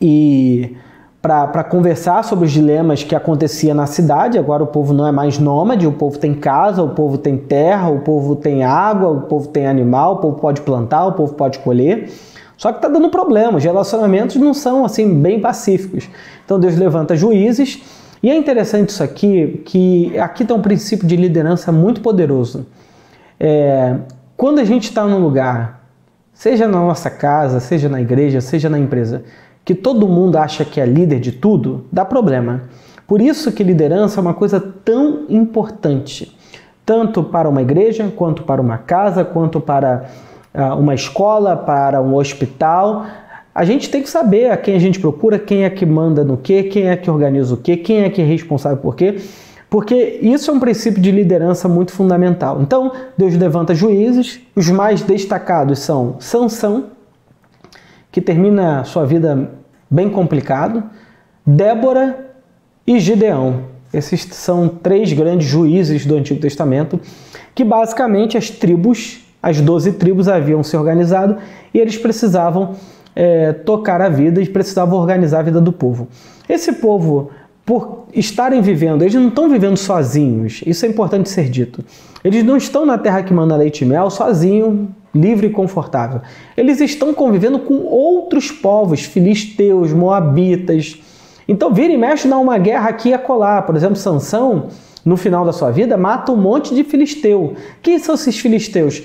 e para conversar sobre os dilemas que acontecia na cidade. Agora o povo não é mais nômade, o povo tem casa, o povo tem terra, o povo tem água, o povo tem animal, o povo pode plantar, o povo pode colher. Só que está dando problema, os relacionamentos não são assim bem pacíficos. Então Deus levanta juízes, e é interessante isso aqui, que aqui está um princípio de liderança muito poderoso. É, quando a gente está num lugar, seja na nossa casa, seja na igreja, seja na empresa, que todo mundo acha que é líder de tudo, dá problema. Por isso que liderança é uma coisa tão importante, tanto para uma igreja, quanto para uma casa, quanto para uh, uma escola, para um hospital. A gente tem que saber a quem a gente procura, quem é que manda no que, quem é que organiza o que, quem é que é responsável por quê porque isso é um princípio de liderança muito fundamental. Então, Deus levanta juízes, os mais destacados são Sansão, que termina sua vida bem complicado, Débora e Gideão. Esses são três grandes juízes do Antigo Testamento, que basicamente as tribos, as doze tribos haviam se organizado e eles precisavam é, tocar a vida e precisavam organizar a vida do povo. Esse povo por estarem vivendo, eles não estão vivendo sozinhos, isso é importante ser dito. Eles não estão na terra que manda leite e mel sozinho, livre e confortável. Eles estão convivendo com outros povos, filisteus, moabitas. Então, vira e mexe dá uma guerra aqui e acolá. Por exemplo, Sansão, no final da sua vida, mata um monte de filisteu. Quem são esses filisteus?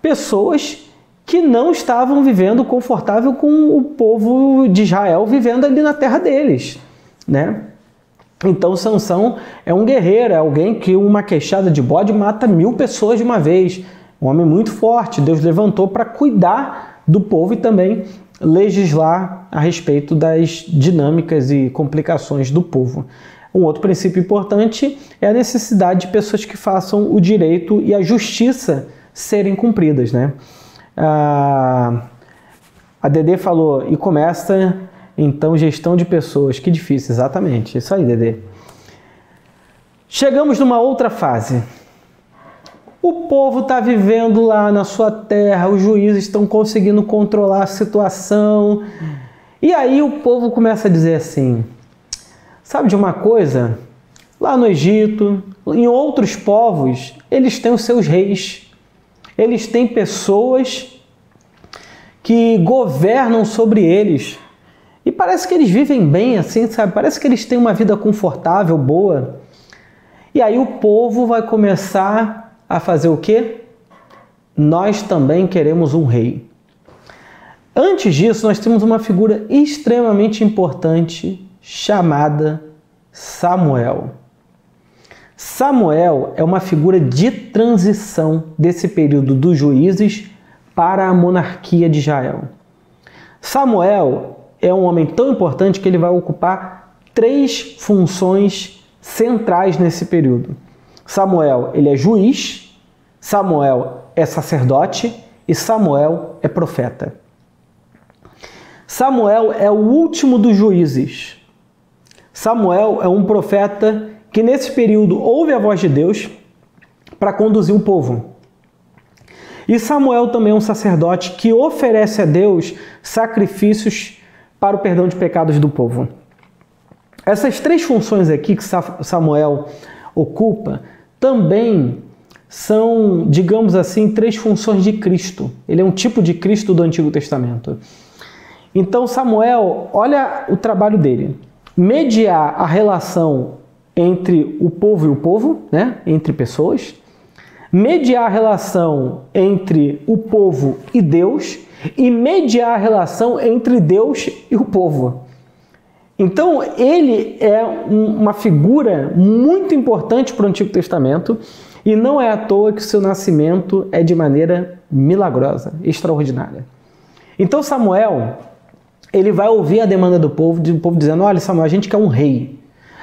Pessoas que não estavam vivendo confortável com o povo de Israel vivendo ali na terra deles, né? Então Sansão é um guerreiro, é alguém que uma queixada de bode mata mil pessoas de uma vez. Um homem muito forte. Deus levantou para cuidar do povo e também legislar a respeito das dinâmicas e complicações do povo. Um outro princípio importante é a necessidade de pessoas que façam o direito e a justiça serem cumpridas. Né? Ah, a Dede falou, e começa então, gestão de pessoas, que difícil, exatamente. Isso aí, Dedê. Chegamos numa outra fase. O povo está vivendo lá na sua terra, os juízes estão conseguindo controlar a situação. E aí o povo começa a dizer assim: sabe de uma coisa? Lá no Egito, em outros povos, eles têm os seus reis, eles têm pessoas que governam sobre eles. E parece que eles vivem bem assim, sabe? Parece que eles têm uma vida confortável, boa. E aí o povo vai começar a fazer o quê? Nós também queremos um rei. Antes disso, nós temos uma figura extremamente importante chamada Samuel. Samuel é uma figura de transição desse período dos juízes para a monarquia de Israel. Samuel é um homem tão importante que ele vai ocupar três funções centrais nesse período. Samuel, ele é juiz, Samuel é sacerdote e Samuel é profeta. Samuel é o último dos juízes. Samuel é um profeta que nesse período ouve a voz de Deus para conduzir o povo. E Samuel também é um sacerdote que oferece a Deus sacrifícios para o perdão de pecados do povo. Essas três funções aqui que Samuel ocupa também são, digamos assim, três funções de Cristo. Ele é um tipo de Cristo do Antigo Testamento. Então, Samuel, olha o trabalho dele: mediar a relação entre o povo e o povo, né? entre pessoas, mediar a relação entre o povo e Deus e mediar a relação entre Deus e o povo. Então, ele é uma figura muito importante para o Antigo Testamento e não é à toa que o seu nascimento é de maneira milagrosa, extraordinária. Então, Samuel, ele vai ouvir a demanda do povo, do povo dizendo: Olha, Samuel, a gente quer um rei.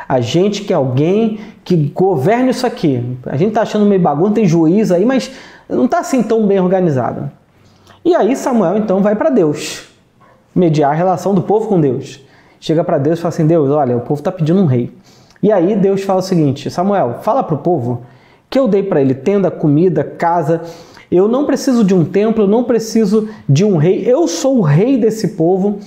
A gente quer alguém que governe isso aqui. A gente está achando meio bagunça, tem juiz aí, mas não está assim tão bem organizado. E aí Samuel então vai para Deus, mediar a relação do povo com Deus. Chega para Deus e fala assim: Deus, olha, o povo está pedindo um rei. E aí Deus fala o seguinte: Samuel, fala para o povo que eu dei para ele tenda, comida, casa. Eu não preciso de um templo, eu não preciso de um rei. Eu sou o rei desse povo.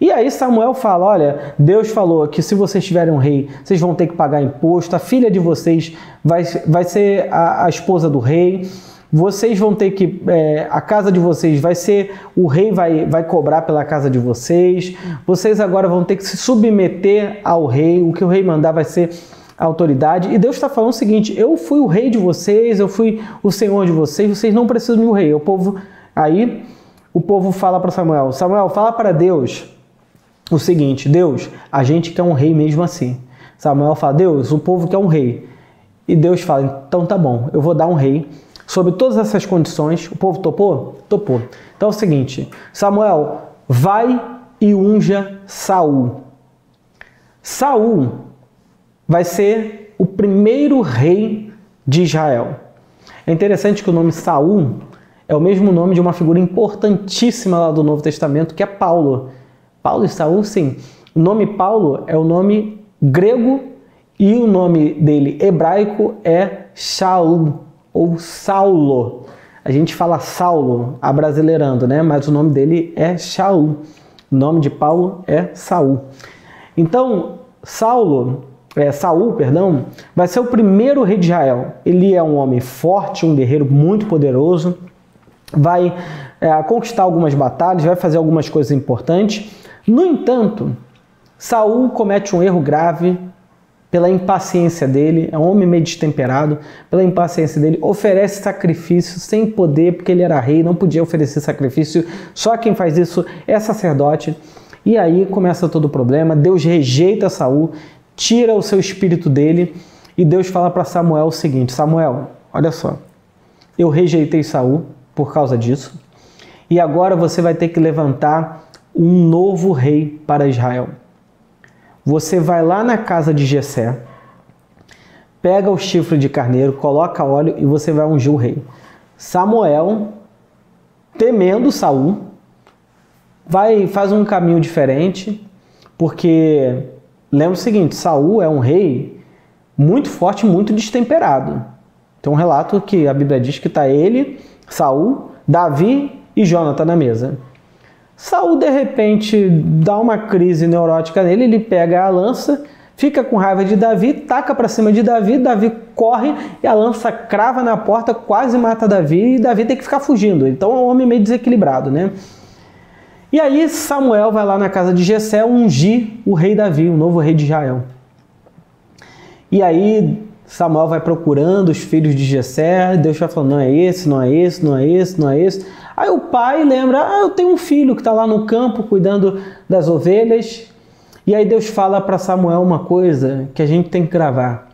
E aí Samuel fala: Olha, Deus falou que se vocês tiverem um rei, vocês vão ter que pagar imposto, a filha de vocês vai, vai ser a, a esposa do rei. Vocês vão ter que. É, a casa de vocês vai ser. O rei vai, vai cobrar pela casa de vocês. Vocês agora vão ter que se submeter ao rei. O que o rei mandar vai ser autoridade. E Deus está falando o seguinte: eu fui o rei de vocês, eu fui o senhor de vocês, vocês não precisam de um rei. O povo. Aí o povo fala para Samuel: Samuel, fala para Deus o seguinte: Deus, a gente quer um rei mesmo assim. Samuel fala: Deus, o povo quer um rei. E Deus fala: então tá bom, eu vou dar um rei. Sobre todas essas condições, o povo topou? Topou. Então é o seguinte: Samuel, vai e unja Saul. Saul vai ser o primeiro rei de Israel. É interessante que o nome Saul é o mesmo nome de uma figura importantíssima lá do Novo Testamento, que é Paulo. Paulo e Saul, sim. O nome Paulo é o nome grego e o nome dele hebraico é Shaul ou Saulo. A gente fala Saulo, abrasileirando, né? Mas o nome dele é Shaul. O nome de Paulo é Saul. Então, Saulo, é, Saul, perdão, vai ser o primeiro rei de Israel. Ele é um homem forte, um guerreiro muito poderoso, vai é, conquistar algumas batalhas, vai fazer algumas coisas importantes. No entanto, Saul comete um erro grave pela impaciência dele, é um homem meio destemperado, pela impaciência dele, oferece sacrifício sem poder, porque ele era rei, não podia oferecer sacrifício, só quem faz isso é sacerdote. E aí começa todo o problema. Deus rejeita Saul, tira o seu espírito dele, e Deus fala para Samuel o seguinte: Samuel, olha só, eu rejeitei Saul por causa disso, e agora você vai ter que levantar um novo rei para Israel. Você vai lá na casa de Jessé, pega o chifre de carneiro, coloca óleo e você vai ungir o rei. Samuel, temendo Saul, vai faz um caminho diferente, porque lembra o seguinte, Saul é um rei muito forte, muito destemperado. Tem um relato que a Bíblia diz que está ele, Saul, Davi e Jonathan na mesa. Saul de repente dá uma crise neurótica nele, ele pega a lança, fica com raiva de Davi, taca para cima de Davi, Davi corre e a lança crava na porta, quase mata Davi e Davi tem que ficar fugindo. Então é um homem meio desequilibrado, né? E aí Samuel vai lá na casa de Jessé ungir o rei Davi, o novo rei de Israel. E aí Samuel vai procurando os filhos de Jessé, Deus vai falando, não é esse, não é esse, não é esse, não é esse. Aí o pai lembra: ah, eu tenho um filho que está lá no campo cuidando das ovelhas. E aí Deus fala para Samuel uma coisa que a gente tem que gravar.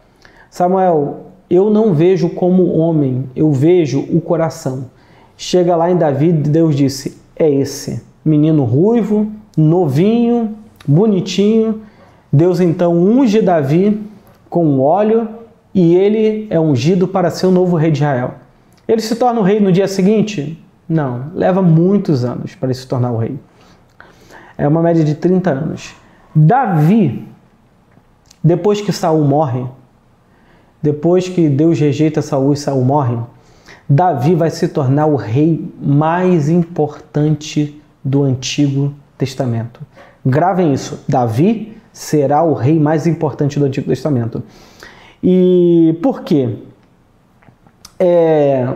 Samuel, eu não vejo como homem, eu vejo o coração. Chega lá em Davi, Deus disse: É esse, menino ruivo, novinho, bonitinho. Deus então unge Davi com óleo e ele é ungido para ser o novo rei de Israel. Ele se torna o rei no dia seguinte? Não, leva muitos anos para ele se tornar o rei. É uma média de 30 anos. Davi, depois que Saul morre, depois que Deus rejeita Saul e Saul morre, Davi vai se tornar o rei mais importante do Antigo Testamento. Gravem isso. Davi será o rei mais importante do Antigo Testamento. E por quê? É,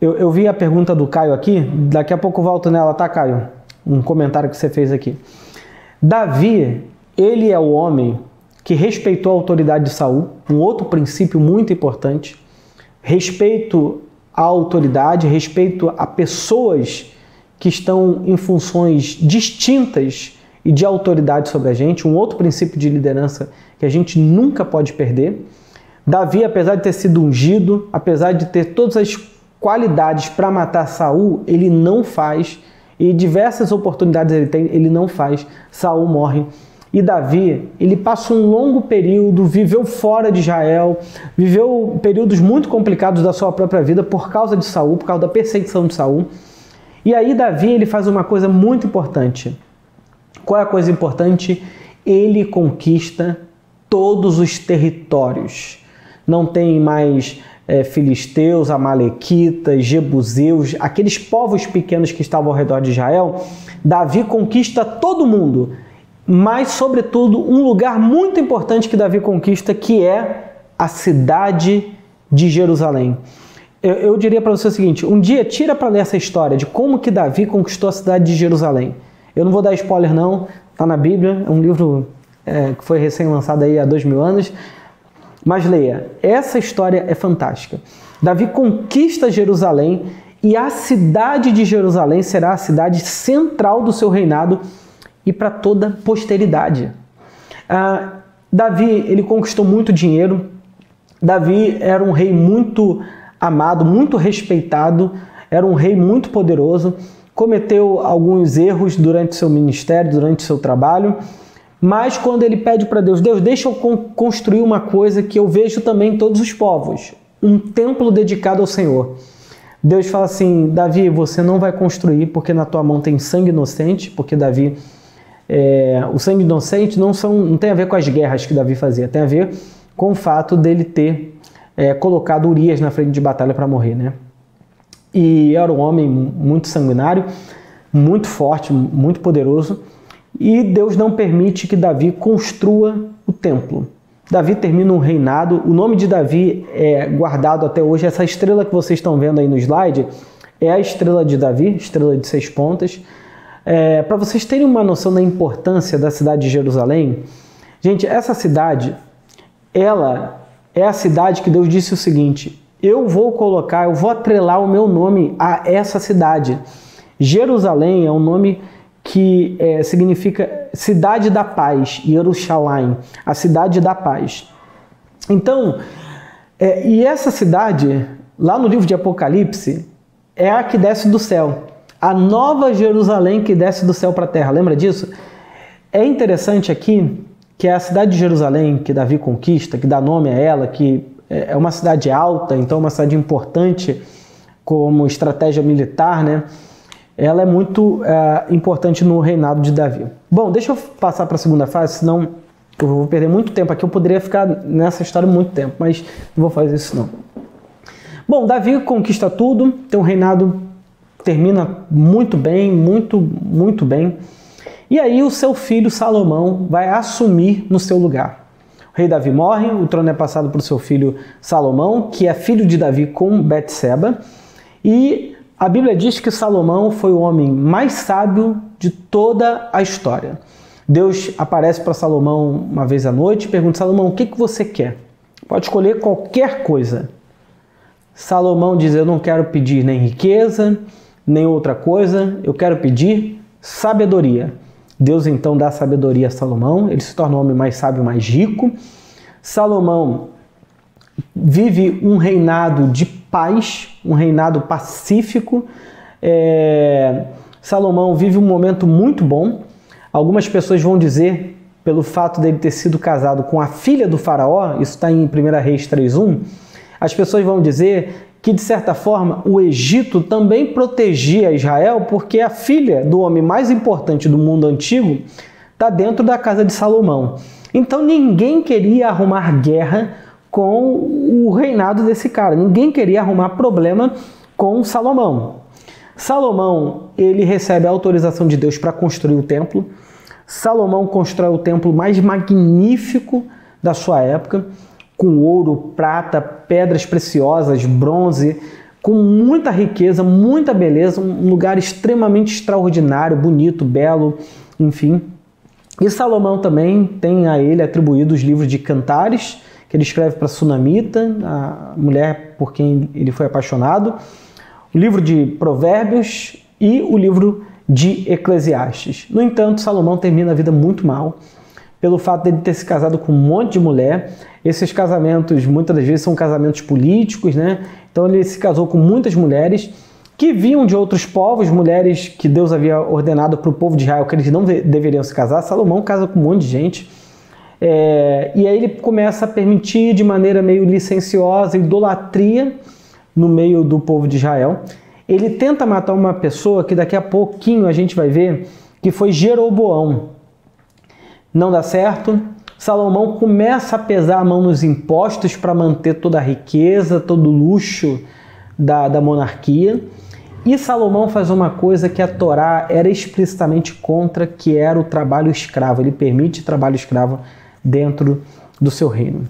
eu, eu, vi a pergunta do Caio aqui, daqui a pouco volto nela, tá, Caio? Um comentário que você fez aqui. Davi, ele é o homem que respeitou a autoridade de Saul, um outro princípio muito importante. Respeito à autoridade, respeito a pessoas que estão em funções distintas e de autoridade sobre a gente, um outro princípio de liderança que a gente nunca pode perder. Davi, apesar de ter sido ungido, apesar de ter todas as qualidades para matar Saul, ele não faz e diversas oportunidades ele tem, ele não faz. Saul morre. E Davi, ele passa um longo período, viveu fora de Israel, viveu períodos muito complicados da sua própria vida por causa de Saul, por causa da perseguição de Saul. E aí Davi, ele faz uma coisa muito importante. Qual é a coisa importante? Ele conquista todos os territórios. Não tem mais é, filisteus, amalequitas, jebuseus, aqueles povos pequenos que estavam ao redor de Israel. Davi conquista todo mundo, mas, sobretudo, um lugar muito importante que Davi conquista, que é a cidade de Jerusalém. Eu, eu diria para você o seguinte: um dia tira para ler essa história de como que Davi conquistou a cidade de Jerusalém. Eu não vou dar spoiler não, está na Bíblia, é um livro é, que foi recém-lançado aí há dois mil anos. Mas leia, essa história é fantástica. Davi conquista Jerusalém e a cidade de Jerusalém será a cidade central do seu reinado e para toda posteridade. Ah, Davi ele conquistou muito dinheiro. Davi era um rei muito amado, muito respeitado, era um rei muito poderoso cometeu alguns erros durante seu ministério, durante seu trabalho, mas quando ele pede para Deus, Deus, deixa eu construir uma coisa que eu vejo também em todos os povos, um templo dedicado ao Senhor. Deus fala assim, Davi, você não vai construir porque na tua mão tem sangue inocente, porque Davi, é, o sangue inocente não, são, não tem a ver com as guerras que Davi fazia, tem a ver com o fato dele ter é, colocado Urias na frente de batalha para morrer, né? e era um homem muito sanguinário, muito forte, muito poderoso. E Deus não permite que Davi construa o templo. Davi termina um reinado. O nome de Davi é guardado até hoje. Essa estrela que vocês estão vendo aí no slide é a estrela de Davi, estrela de seis pontas. É, Para vocês terem uma noção da importância da cidade de Jerusalém, gente, essa cidade, ela é a cidade que Deus disse o seguinte: eu vou colocar, eu vou atrelar o meu nome a essa cidade. Jerusalém é um nome que é, significa cidade da paz, Jerusalém, a cidade da paz. Então, é, e essa cidade, lá no livro de Apocalipse, é a que desce do céu. A nova Jerusalém que desce do céu para a terra. Lembra disso? É interessante aqui que é a cidade de Jerusalém que Davi conquista, que dá nome a ela, que é, é uma cidade alta, então uma cidade importante como estratégia militar, né? Ela é muito é, importante no reinado de Davi. Bom, deixa eu passar para a segunda fase, senão eu vou perder muito tempo aqui. Eu poderia ficar nessa história muito tempo, mas não vou fazer isso não. Bom, Davi conquista tudo, tem um reinado termina muito bem, muito, muito bem. E aí o seu filho Salomão vai assumir no seu lugar rei Davi morre, o trono é passado para o seu filho Salomão, que é filho de Davi com Betseba, e a Bíblia diz que Salomão foi o homem mais sábio de toda a história. Deus aparece para Salomão uma vez à noite e pergunta: Salomão, o que, que você quer? Pode escolher qualquer coisa. Salomão diz: Eu não quero pedir nem riqueza, nem outra coisa, eu quero pedir sabedoria. Deus então dá sabedoria a Salomão, ele se torna o homem mais sábio, mais rico. Salomão vive um reinado de paz, um reinado pacífico. É, Salomão vive um momento muito bom. Algumas pessoas vão dizer, pelo fato dele ter sido casado com a filha do faraó, isso está em 1 Reis 3.1, as pessoas vão dizer que, de certa forma, o Egito também protegia Israel, porque a filha do homem mais importante do mundo antigo está dentro da casa de Salomão. Então ninguém queria arrumar guerra com o reinado desse cara, ninguém queria arrumar problema com Salomão. Salomão, ele recebe a autorização de Deus para construir o templo. Salomão constrói o templo mais magnífico da sua época, com ouro, prata, pedras preciosas, bronze, com muita riqueza, muita beleza, um lugar extremamente extraordinário, bonito, belo, enfim. E Salomão também tem a ele atribuído os livros de Cantares, que ele escreve para Sunamita, a mulher por quem ele foi apaixonado, o livro de Provérbios e o livro de Eclesiastes. No entanto, Salomão termina a vida muito mal, pelo fato de ele ter se casado com um monte de mulher. Esses casamentos, muitas das vezes, são casamentos políticos, né? Então ele se casou com muitas mulheres que vinham de outros povos, mulheres que Deus havia ordenado para o povo de Israel que eles não deveriam se casar. Salomão casa com um monte de gente. É, e aí ele começa a permitir de maneira meio licenciosa idolatria no meio do povo de Israel. Ele tenta matar uma pessoa que daqui a pouquinho a gente vai ver que foi Jeroboão. Não dá certo. Salomão começa a pesar a mão nos impostos para manter toda a riqueza, todo o luxo da, da monarquia. E Salomão faz uma coisa que a Torá era explicitamente contra, que era o trabalho escravo. Ele permite trabalho escravo dentro do seu reino.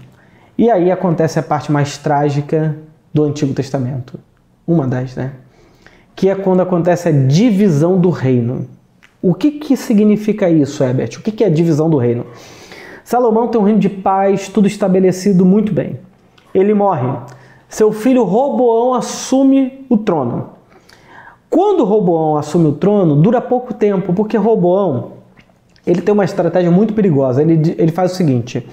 E aí acontece a parte mais trágica do Antigo Testamento. Uma das, né? Que é quando acontece a divisão do reino. O que, que significa isso, Herbert? O que, que é a divisão do reino? Salomão tem um reino de paz, tudo estabelecido muito bem. Ele morre. Seu filho Roboão assume o trono. Quando Roboão assume o trono, dura pouco tempo, porque Roboão ele tem uma estratégia muito perigosa. Ele, ele faz o seguinte: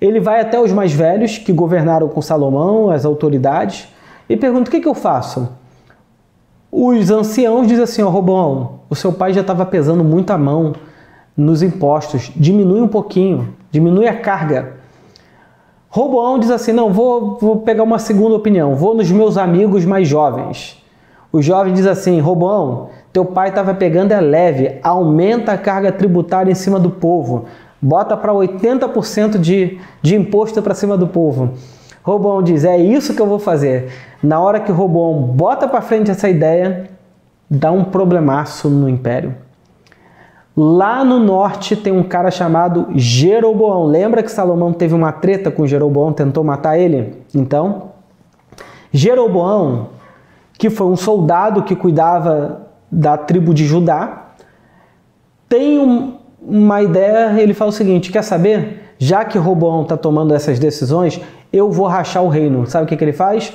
ele vai até os mais velhos que governaram com Salomão, as autoridades, e pergunta: o que, que eu faço? Os anciãos dizem assim: Ó oh, Roboão, o seu pai já estava pesando muita mão nos impostos, diminui um pouquinho, diminui a carga. Roboão diz assim: não, vou, vou pegar uma segunda opinião, vou nos meus amigos mais jovens. O jovem diz assim: Robão, teu pai estava pegando é leve, aumenta a carga tributária em cima do povo, bota para 80% de, de imposto para cima do povo. Robão diz: é isso que eu vou fazer. Na hora que Robão bota para frente essa ideia, dá um problemaço no império. Lá no norte tem um cara chamado Jeroboão. Lembra que Salomão teve uma treta com Jeroboão, tentou matar ele? Então, Jeroboão que foi um soldado que cuidava da tribo de Judá, tem um, uma ideia, ele fala o seguinte: quer saber? Já que Roboão está tomando essas decisões, eu vou rachar o reino. Sabe o que, que ele faz?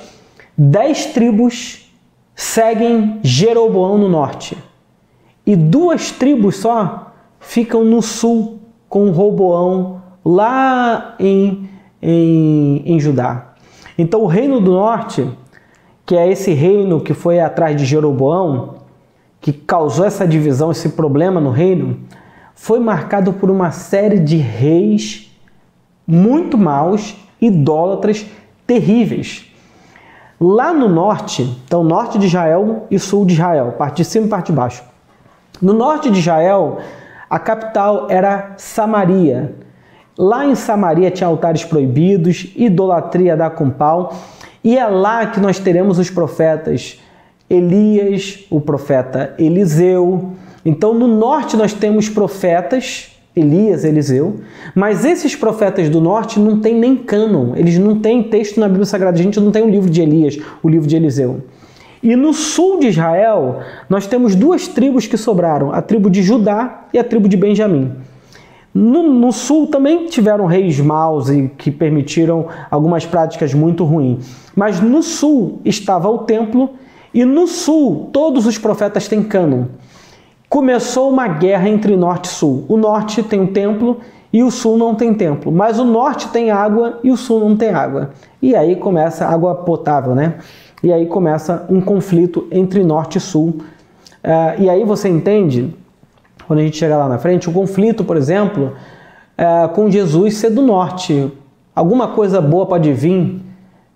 Dez tribos seguem Jeroboão no norte e duas tribos só ficam no sul com Roboão lá em, em, em Judá. Então o reino do norte que é esse reino que foi atrás de Jeroboão, que causou essa divisão, esse problema no reino, foi marcado por uma série de reis muito maus, idólatras, terríveis. Lá no norte, então norte de Israel e sul de Israel, parte de cima e parte de baixo. No norte de Israel, a capital era Samaria. Lá em Samaria tinha altares proibidos, idolatria da com pau e é lá que nós teremos os profetas Elias, o profeta Eliseu. Então, no norte nós temos profetas, Elias, Eliseu, mas esses profetas do norte não têm nem cânon, eles não têm texto na Bíblia Sagrada, a gente não tem o livro de Elias, o livro de Eliseu. E no sul de Israel, nós temos duas tribos que sobraram, a tribo de Judá e a tribo de Benjamim. No, no, sul também tiveram reis maus e que permitiram algumas práticas muito ruins. Mas no sul estava o templo e no sul todos os profetas têm cânon. Começou uma guerra entre norte e sul. O norte tem o templo e o sul não tem templo. Mas o norte tem água e o sul não tem água. E aí começa água potável, né? E aí começa um conflito entre norte e sul. Uh, e aí você entende, quando a gente chega lá na frente, o conflito, por exemplo, uh, com Jesus ser do norte. Alguma coisa boa pode vir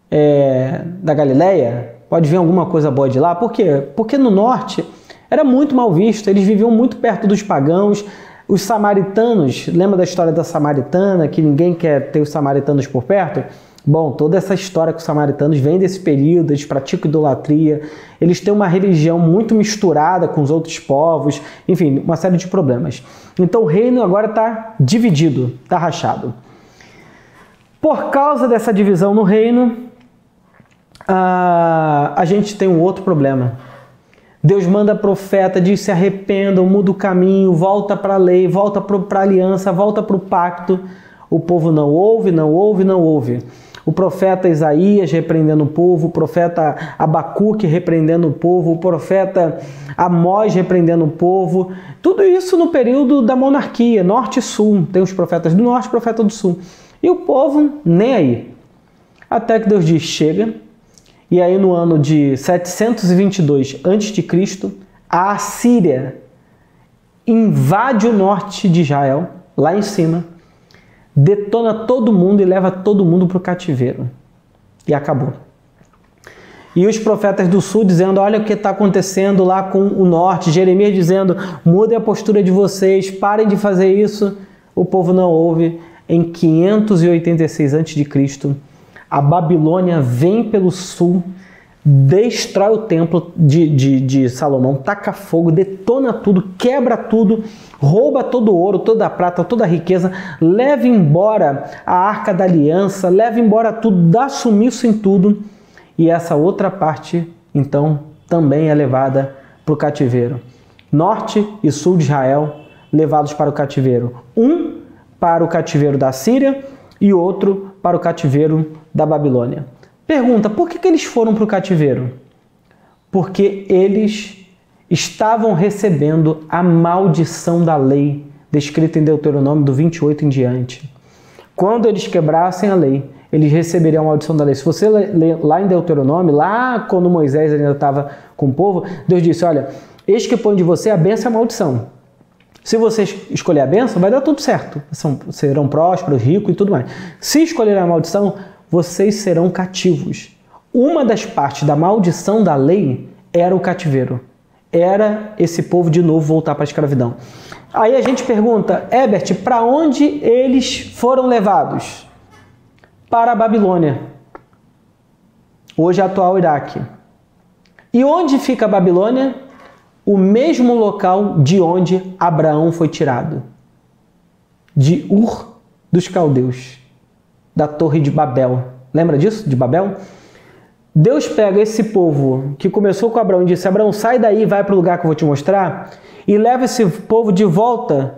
é, da Galileia? Pode vir alguma coisa boa de lá? Por quê? Porque no norte era muito mal visto, eles viviam muito perto dos pagãos. Os samaritanos, lembra da história da samaritana, que ninguém quer ter os samaritanos por perto? Bom, toda essa história com os samaritanos vem desse período, eles praticam idolatria, eles têm uma religião muito misturada com os outros povos, enfim, uma série de problemas. Então o reino agora está dividido, está rachado. Por causa dessa divisão no reino, a gente tem um outro problema. Deus manda profeta, diz se arrependam, muda o caminho, volta para a lei, volta para a aliança, volta para o pacto. O povo não ouve, não ouve, não ouve. O profeta Isaías repreendendo o povo, o profeta Abacuque repreendendo o povo, o profeta Amós repreendendo o povo. Tudo isso no período da monarquia, norte e sul. Tem os profetas do norte profeta do sul. E o povo nem aí. Até que Deus diz: chega, e aí no ano de 722 a.C., a Assíria invade o norte de Israel, lá em cima, detona todo mundo e leva todo mundo para o cativeiro. E acabou. E os profetas do sul dizendo: Olha o que está acontecendo lá com o norte. Jeremias dizendo: Mudem a postura de vocês, parem de fazer isso. O povo não ouve. Em 586 a.C., a Babilônia vem pelo sul, destrói o templo de, de, de, Salomão, taca fogo, detona tudo, quebra tudo, rouba todo o ouro, toda a prata, toda a riqueza, leva embora a arca da aliança, leva embora tudo, dá sumiço em tudo. E essa outra parte, então, também é levada para o cativeiro. Norte e sul de Israel levados para o cativeiro. Um para o cativeiro da Síria e outro para o cativeiro da Babilônia. Pergunta: por que, que eles foram para o cativeiro? Porque eles estavam recebendo a maldição da lei descrita em Deuteronômio do 28 em diante. Quando eles quebrassem a lei, eles receberiam a maldição da lei. Se você ler lá em Deuteronômio, lá quando Moisés ainda estava com o povo, Deus disse: Olha, eis que põe de você a bênção e a maldição. Se você escolher a bênção, vai dar tudo certo. São, serão prósperos, ricos e tudo mais. Se escolher a maldição, vocês serão cativos. Uma das partes da maldição da lei era o cativeiro. Era esse povo de novo voltar para a escravidão. Aí a gente pergunta, Ebert, para onde eles foram levados? Para a Babilônia. Hoje é atual Iraque. E onde fica a Babilônia? O mesmo local de onde Abraão foi tirado. De Ur dos Caldeus da Torre de Babel. Lembra disso? De Babel? Deus pega esse povo que começou com Abraão e disse: Abraão, sai daí, vai para o lugar que eu vou te mostrar, e leva esse povo de volta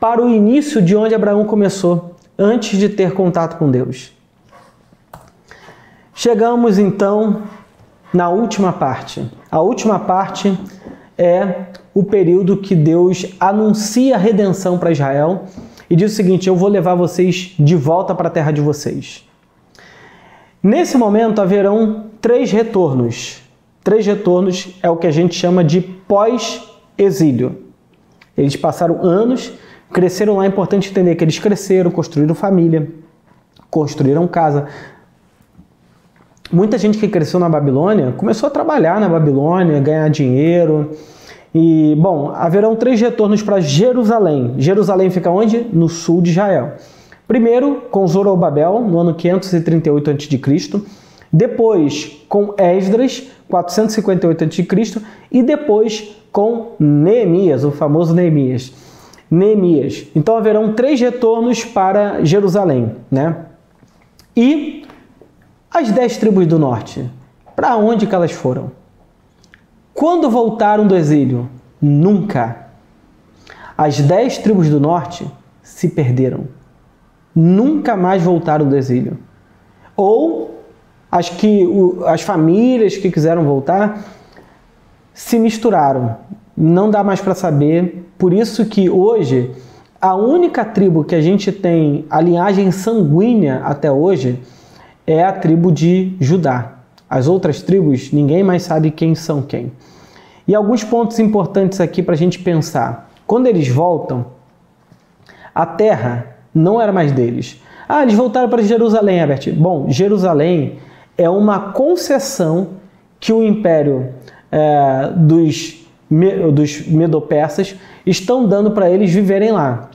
para o início de onde Abraão começou, antes de ter contato com Deus. Chegamos então na última parte. A última parte é o período que Deus anuncia a redenção para Israel e diz o seguinte: Eu vou levar vocês de volta para a terra de vocês. Nesse momento haverão três retornos. Três retornos é o que a gente chama de pós-exílio. Eles passaram anos, cresceram lá. É importante entender que eles cresceram, construíram família, construíram casa. Muita gente que cresceu na Babilônia começou a trabalhar na Babilônia, ganhar dinheiro e, bom, haverão três retornos para Jerusalém. Jerusalém fica onde? No sul de Israel. Primeiro, com Zorobabel, no ano 538 a.C. Depois, com Esdras, 458 a.C. E depois, com Neemias, o famoso Neemias. Neemias. Então, haverão três retornos para Jerusalém, né? E as dez tribos do norte, para onde que elas foram? Quando voltaram do exílio? Nunca. As dez tribos do norte se perderam. Nunca mais voltaram do exílio. Ou as, que, as famílias que quiseram voltar se misturaram. Não dá mais para saber. Por isso que hoje a única tribo que a gente tem a linhagem sanguínea até hoje é a tribo de Judá. As outras tribos, ninguém mais sabe quem são quem. E alguns pontos importantes aqui para a gente pensar. Quando eles voltam, a terra não era mais deles. Ah, eles voltaram para Jerusalém, Herbert. Bom, Jerusalém é uma concessão que o império é, dos, dos medopersas estão dando para eles viverem lá.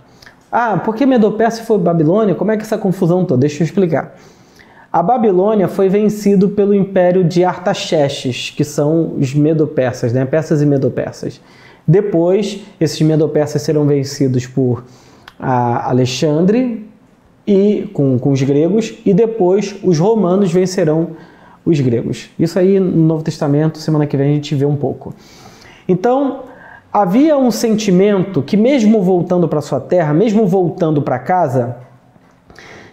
Ah, por que Medo-Persa foi Babilônia? Como é que essa confusão toda? Deixa eu explicar. A Babilônia foi vencido pelo império de Artaxerxes, que são os Medo-Persas, né? Persas e Medo-Persas. Depois, esses Medo-Persas serão vencidos por Alexandre e com, com os gregos, e depois os romanos vencerão os gregos. Isso aí no Novo Testamento, semana que vem a gente vê um pouco. Então, havia um sentimento que, mesmo voltando para sua terra, mesmo voltando para casa,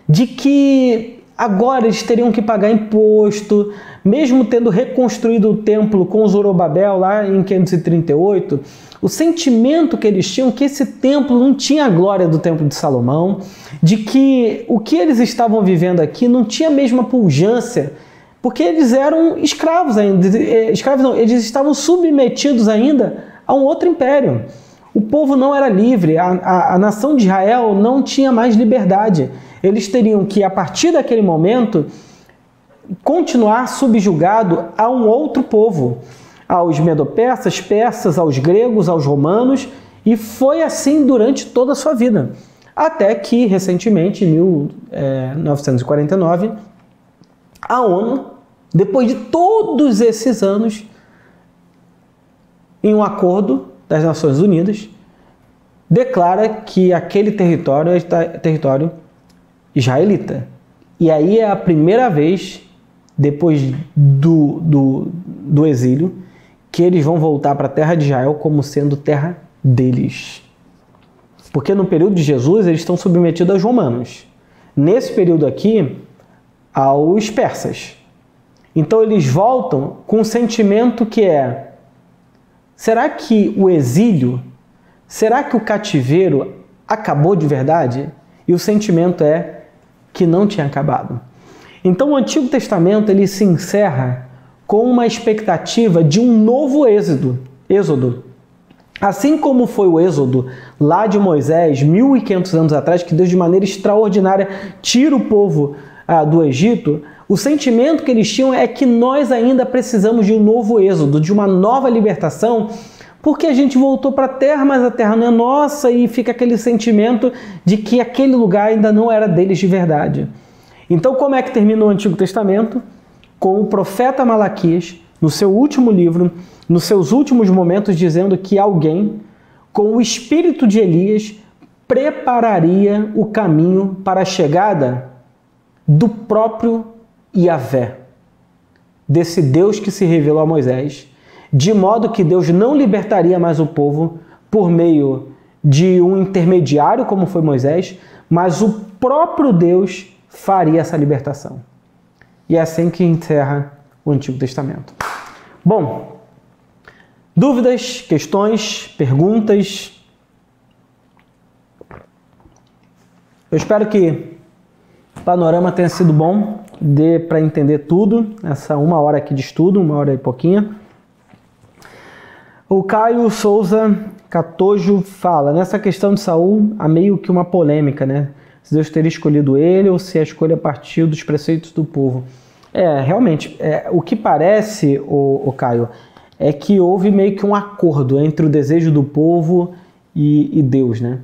de que agora eles teriam que pagar imposto, mesmo tendo reconstruído o templo com Zorobabel lá em 538, o sentimento que eles tinham que esse templo não tinha a glória do templo de Salomão, de que o que eles estavam vivendo aqui não tinha a mesma pujança, porque eles eram escravos ainda, eh, escravos não, eles estavam submetidos ainda a um outro império. O povo não era livre, a, a, a nação de Israel não tinha mais liberdade. Eles teriam que, a partir daquele momento, continuar subjugado a um outro povo, aos medopersas, persas, aos gregos, aos romanos, e foi assim durante toda a sua vida. Até que, recentemente, em 1949, é, a ONU, depois de todos esses anos, em um acordo das Nações Unidas, declara que aquele território é território israelita. E aí é a primeira vez, depois do, do, do exílio, que eles vão voltar para a terra de Israel como sendo terra deles. Porque no período de Jesus eles estão submetidos aos romanos. Nesse período aqui, aos persas. Então eles voltam com um sentimento que é Será que o exílio, será que o cativeiro acabou de verdade? E o sentimento é que não tinha acabado. Então o Antigo Testamento ele se encerra com uma expectativa de um novo êxodo. Êxodo. Assim como foi o êxodo lá de Moisés, 1500 anos atrás, que Deus de maneira extraordinária tira o povo ah, do Egito, o sentimento que eles tinham é que nós ainda precisamos de um novo êxodo, de uma nova libertação, porque a gente voltou para a terra, mas a terra não é nossa e fica aquele sentimento de que aquele lugar ainda não era deles de verdade. Então, como é que termina o Antigo Testamento? Com o profeta Malaquias, no seu último livro, nos seus últimos momentos, dizendo que alguém, com o espírito de Elias, prepararia o caminho para a chegada do próprio Yahvé, desse Deus que se revelou a Moisés, de modo que Deus não libertaria mais o povo por meio de um intermediário como foi Moisés, mas o próprio Deus faria essa libertação. E é assim que encerra o Antigo Testamento. Bom, dúvidas, questões, perguntas? Eu espero que o panorama tenha sido bom dê para entender tudo, essa uma hora aqui de estudo, uma hora e pouquinho. O Caio Souza Catojo fala, nessa questão de Saul, há meio que uma polêmica, né? Se Deus teria escolhido ele ou se a escolha partiu dos preceitos do povo. É, realmente, é, o que parece, o, o Caio, é que houve meio que um acordo entre o desejo do povo e, e Deus, né?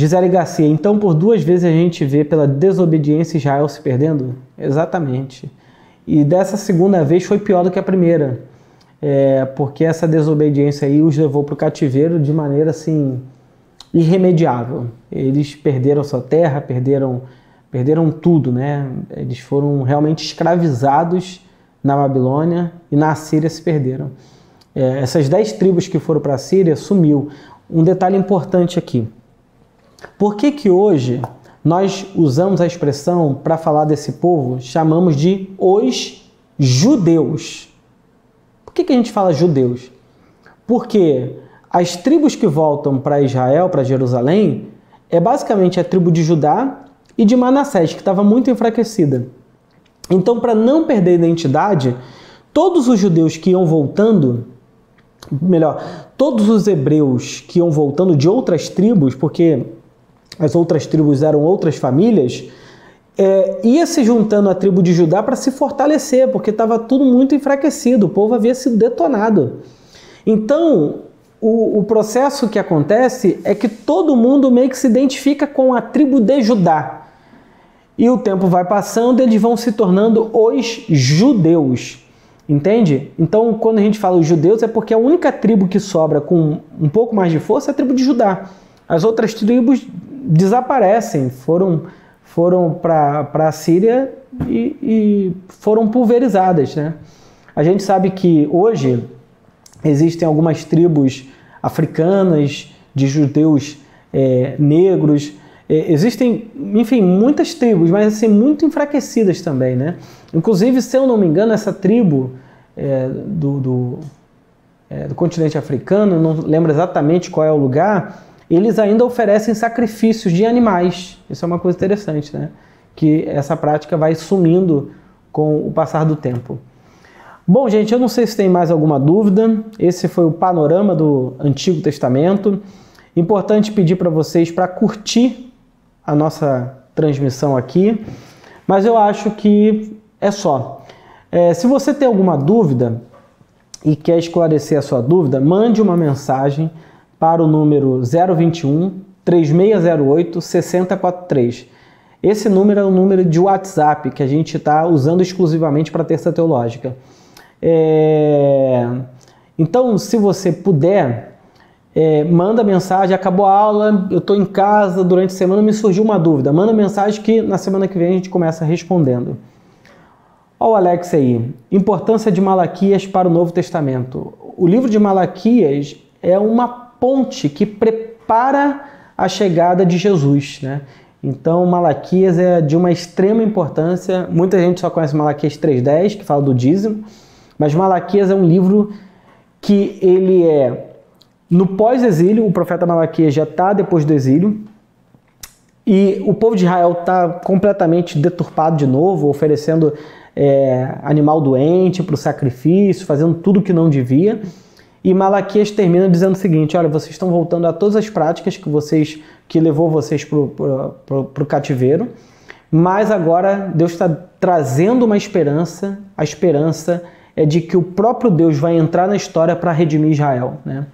Gisele Garcia, então por duas vezes a gente vê pela desobediência Israel se perdendo? Exatamente. E dessa segunda vez foi pior do que a primeira, é, porque essa desobediência aí os levou para o cativeiro de maneira assim irremediável. Eles perderam sua terra, perderam, perderam tudo, né? Eles foram realmente escravizados na Babilônia e na Síria se perderam. É, essas dez tribos que foram para a Síria sumiu. Um detalhe importante aqui. Por que que hoje nós usamos a expressão para falar desse povo, chamamos de os judeus? Por que, que a gente fala judeus? Porque as tribos que voltam para Israel, para Jerusalém, é basicamente a tribo de Judá e de Manassés, que estava muito enfraquecida. Então, para não perder a identidade, todos os judeus que iam voltando, melhor, todos os hebreus que iam voltando de outras tribos, porque as outras tribos eram outras famílias, é, ia se juntando à tribo de Judá para se fortalecer, porque estava tudo muito enfraquecido, o povo havia sido detonado. Então, o, o, processo que acontece é que todo mundo meio que se identifica com a tribo de Judá. E o tempo vai passando, eles vão se tornando os judeus. Entende? Então, quando a gente fala os judeus, é porque a única tribo que sobra com um pouco mais de força é a tribo de Judá. As outras tribos desaparecem, foram, foram para a Síria e, e foram pulverizadas. Né? A gente sabe que hoje existem algumas tribos africanas, de judeus é, negros, é, existem, enfim, muitas tribos, mas assim, muito enfraquecidas também, né? Inclusive, se eu não me engano, essa tribo é, do, do, é, do, continente africano, não lembro exatamente qual é o lugar, eles ainda oferecem sacrifícios de animais. Isso é uma coisa interessante, né? Que essa prática vai sumindo com o passar do tempo. Bom, gente, eu não sei se tem mais alguma dúvida. Esse foi o panorama do Antigo Testamento. Importante pedir para vocês para curtir a nossa transmissão aqui, mas eu acho que é só. É, se você tem alguma dúvida e quer esclarecer a sua dúvida, mande uma mensagem para o número 021 3608 6043. Esse número é o número de WhatsApp que a gente está usando exclusivamente para Terça Teológica. É... Então, se você puder, é, manda mensagem, acabou a aula, eu estou em casa, durante a semana me surgiu uma dúvida. Manda mensagem que na semana que vem a gente começa respondendo. Olha o Alex aí. Importância de Malaquias para o Novo Testamento. O livro de Malaquias é uma ponte que prepara a chegada de Jesus, né? Então, Malaquias é de uma extrema importância. Muita gente só conhece Malaquias 3.10, que fala do dízimo, mas Malaquias é um livro que ele é no pós-exílio, o profeta Malaquias já está depois do exílio, e o povo de Israel está completamente deturpado de novo, oferecendo é, animal doente para o sacrifício, fazendo tudo que não devia. E Malaquias termina dizendo o seguinte: olha, vocês estão voltando a todas as práticas que vocês que levou vocês para o cativeiro, mas agora Deus está trazendo uma esperança. A esperança é de que o próprio Deus vai entrar na história para redimir Israel, né?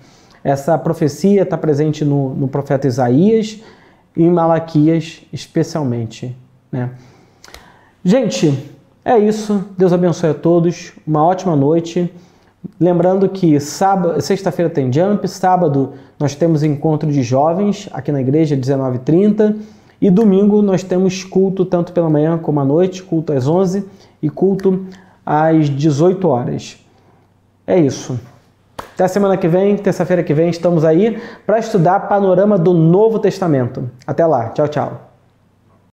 Essa profecia está presente no, no, profeta Isaías e em Malaquias, especialmente. Né? Gente, é isso. Deus abençoe a todos. Uma ótima noite. Lembrando que sábado, sexta-feira tem jump, sábado nós temos encontro de jovens aqui na igreja, 19h30. E domingo nós temos culto tanto pela manhã como à noite, culto às 11 e culto às 18 horas. É isso. Até semana que vem, terça-feira que vem, estamos aí para estudar panorama do Novo Testamento. Até lá, tchau, tchau.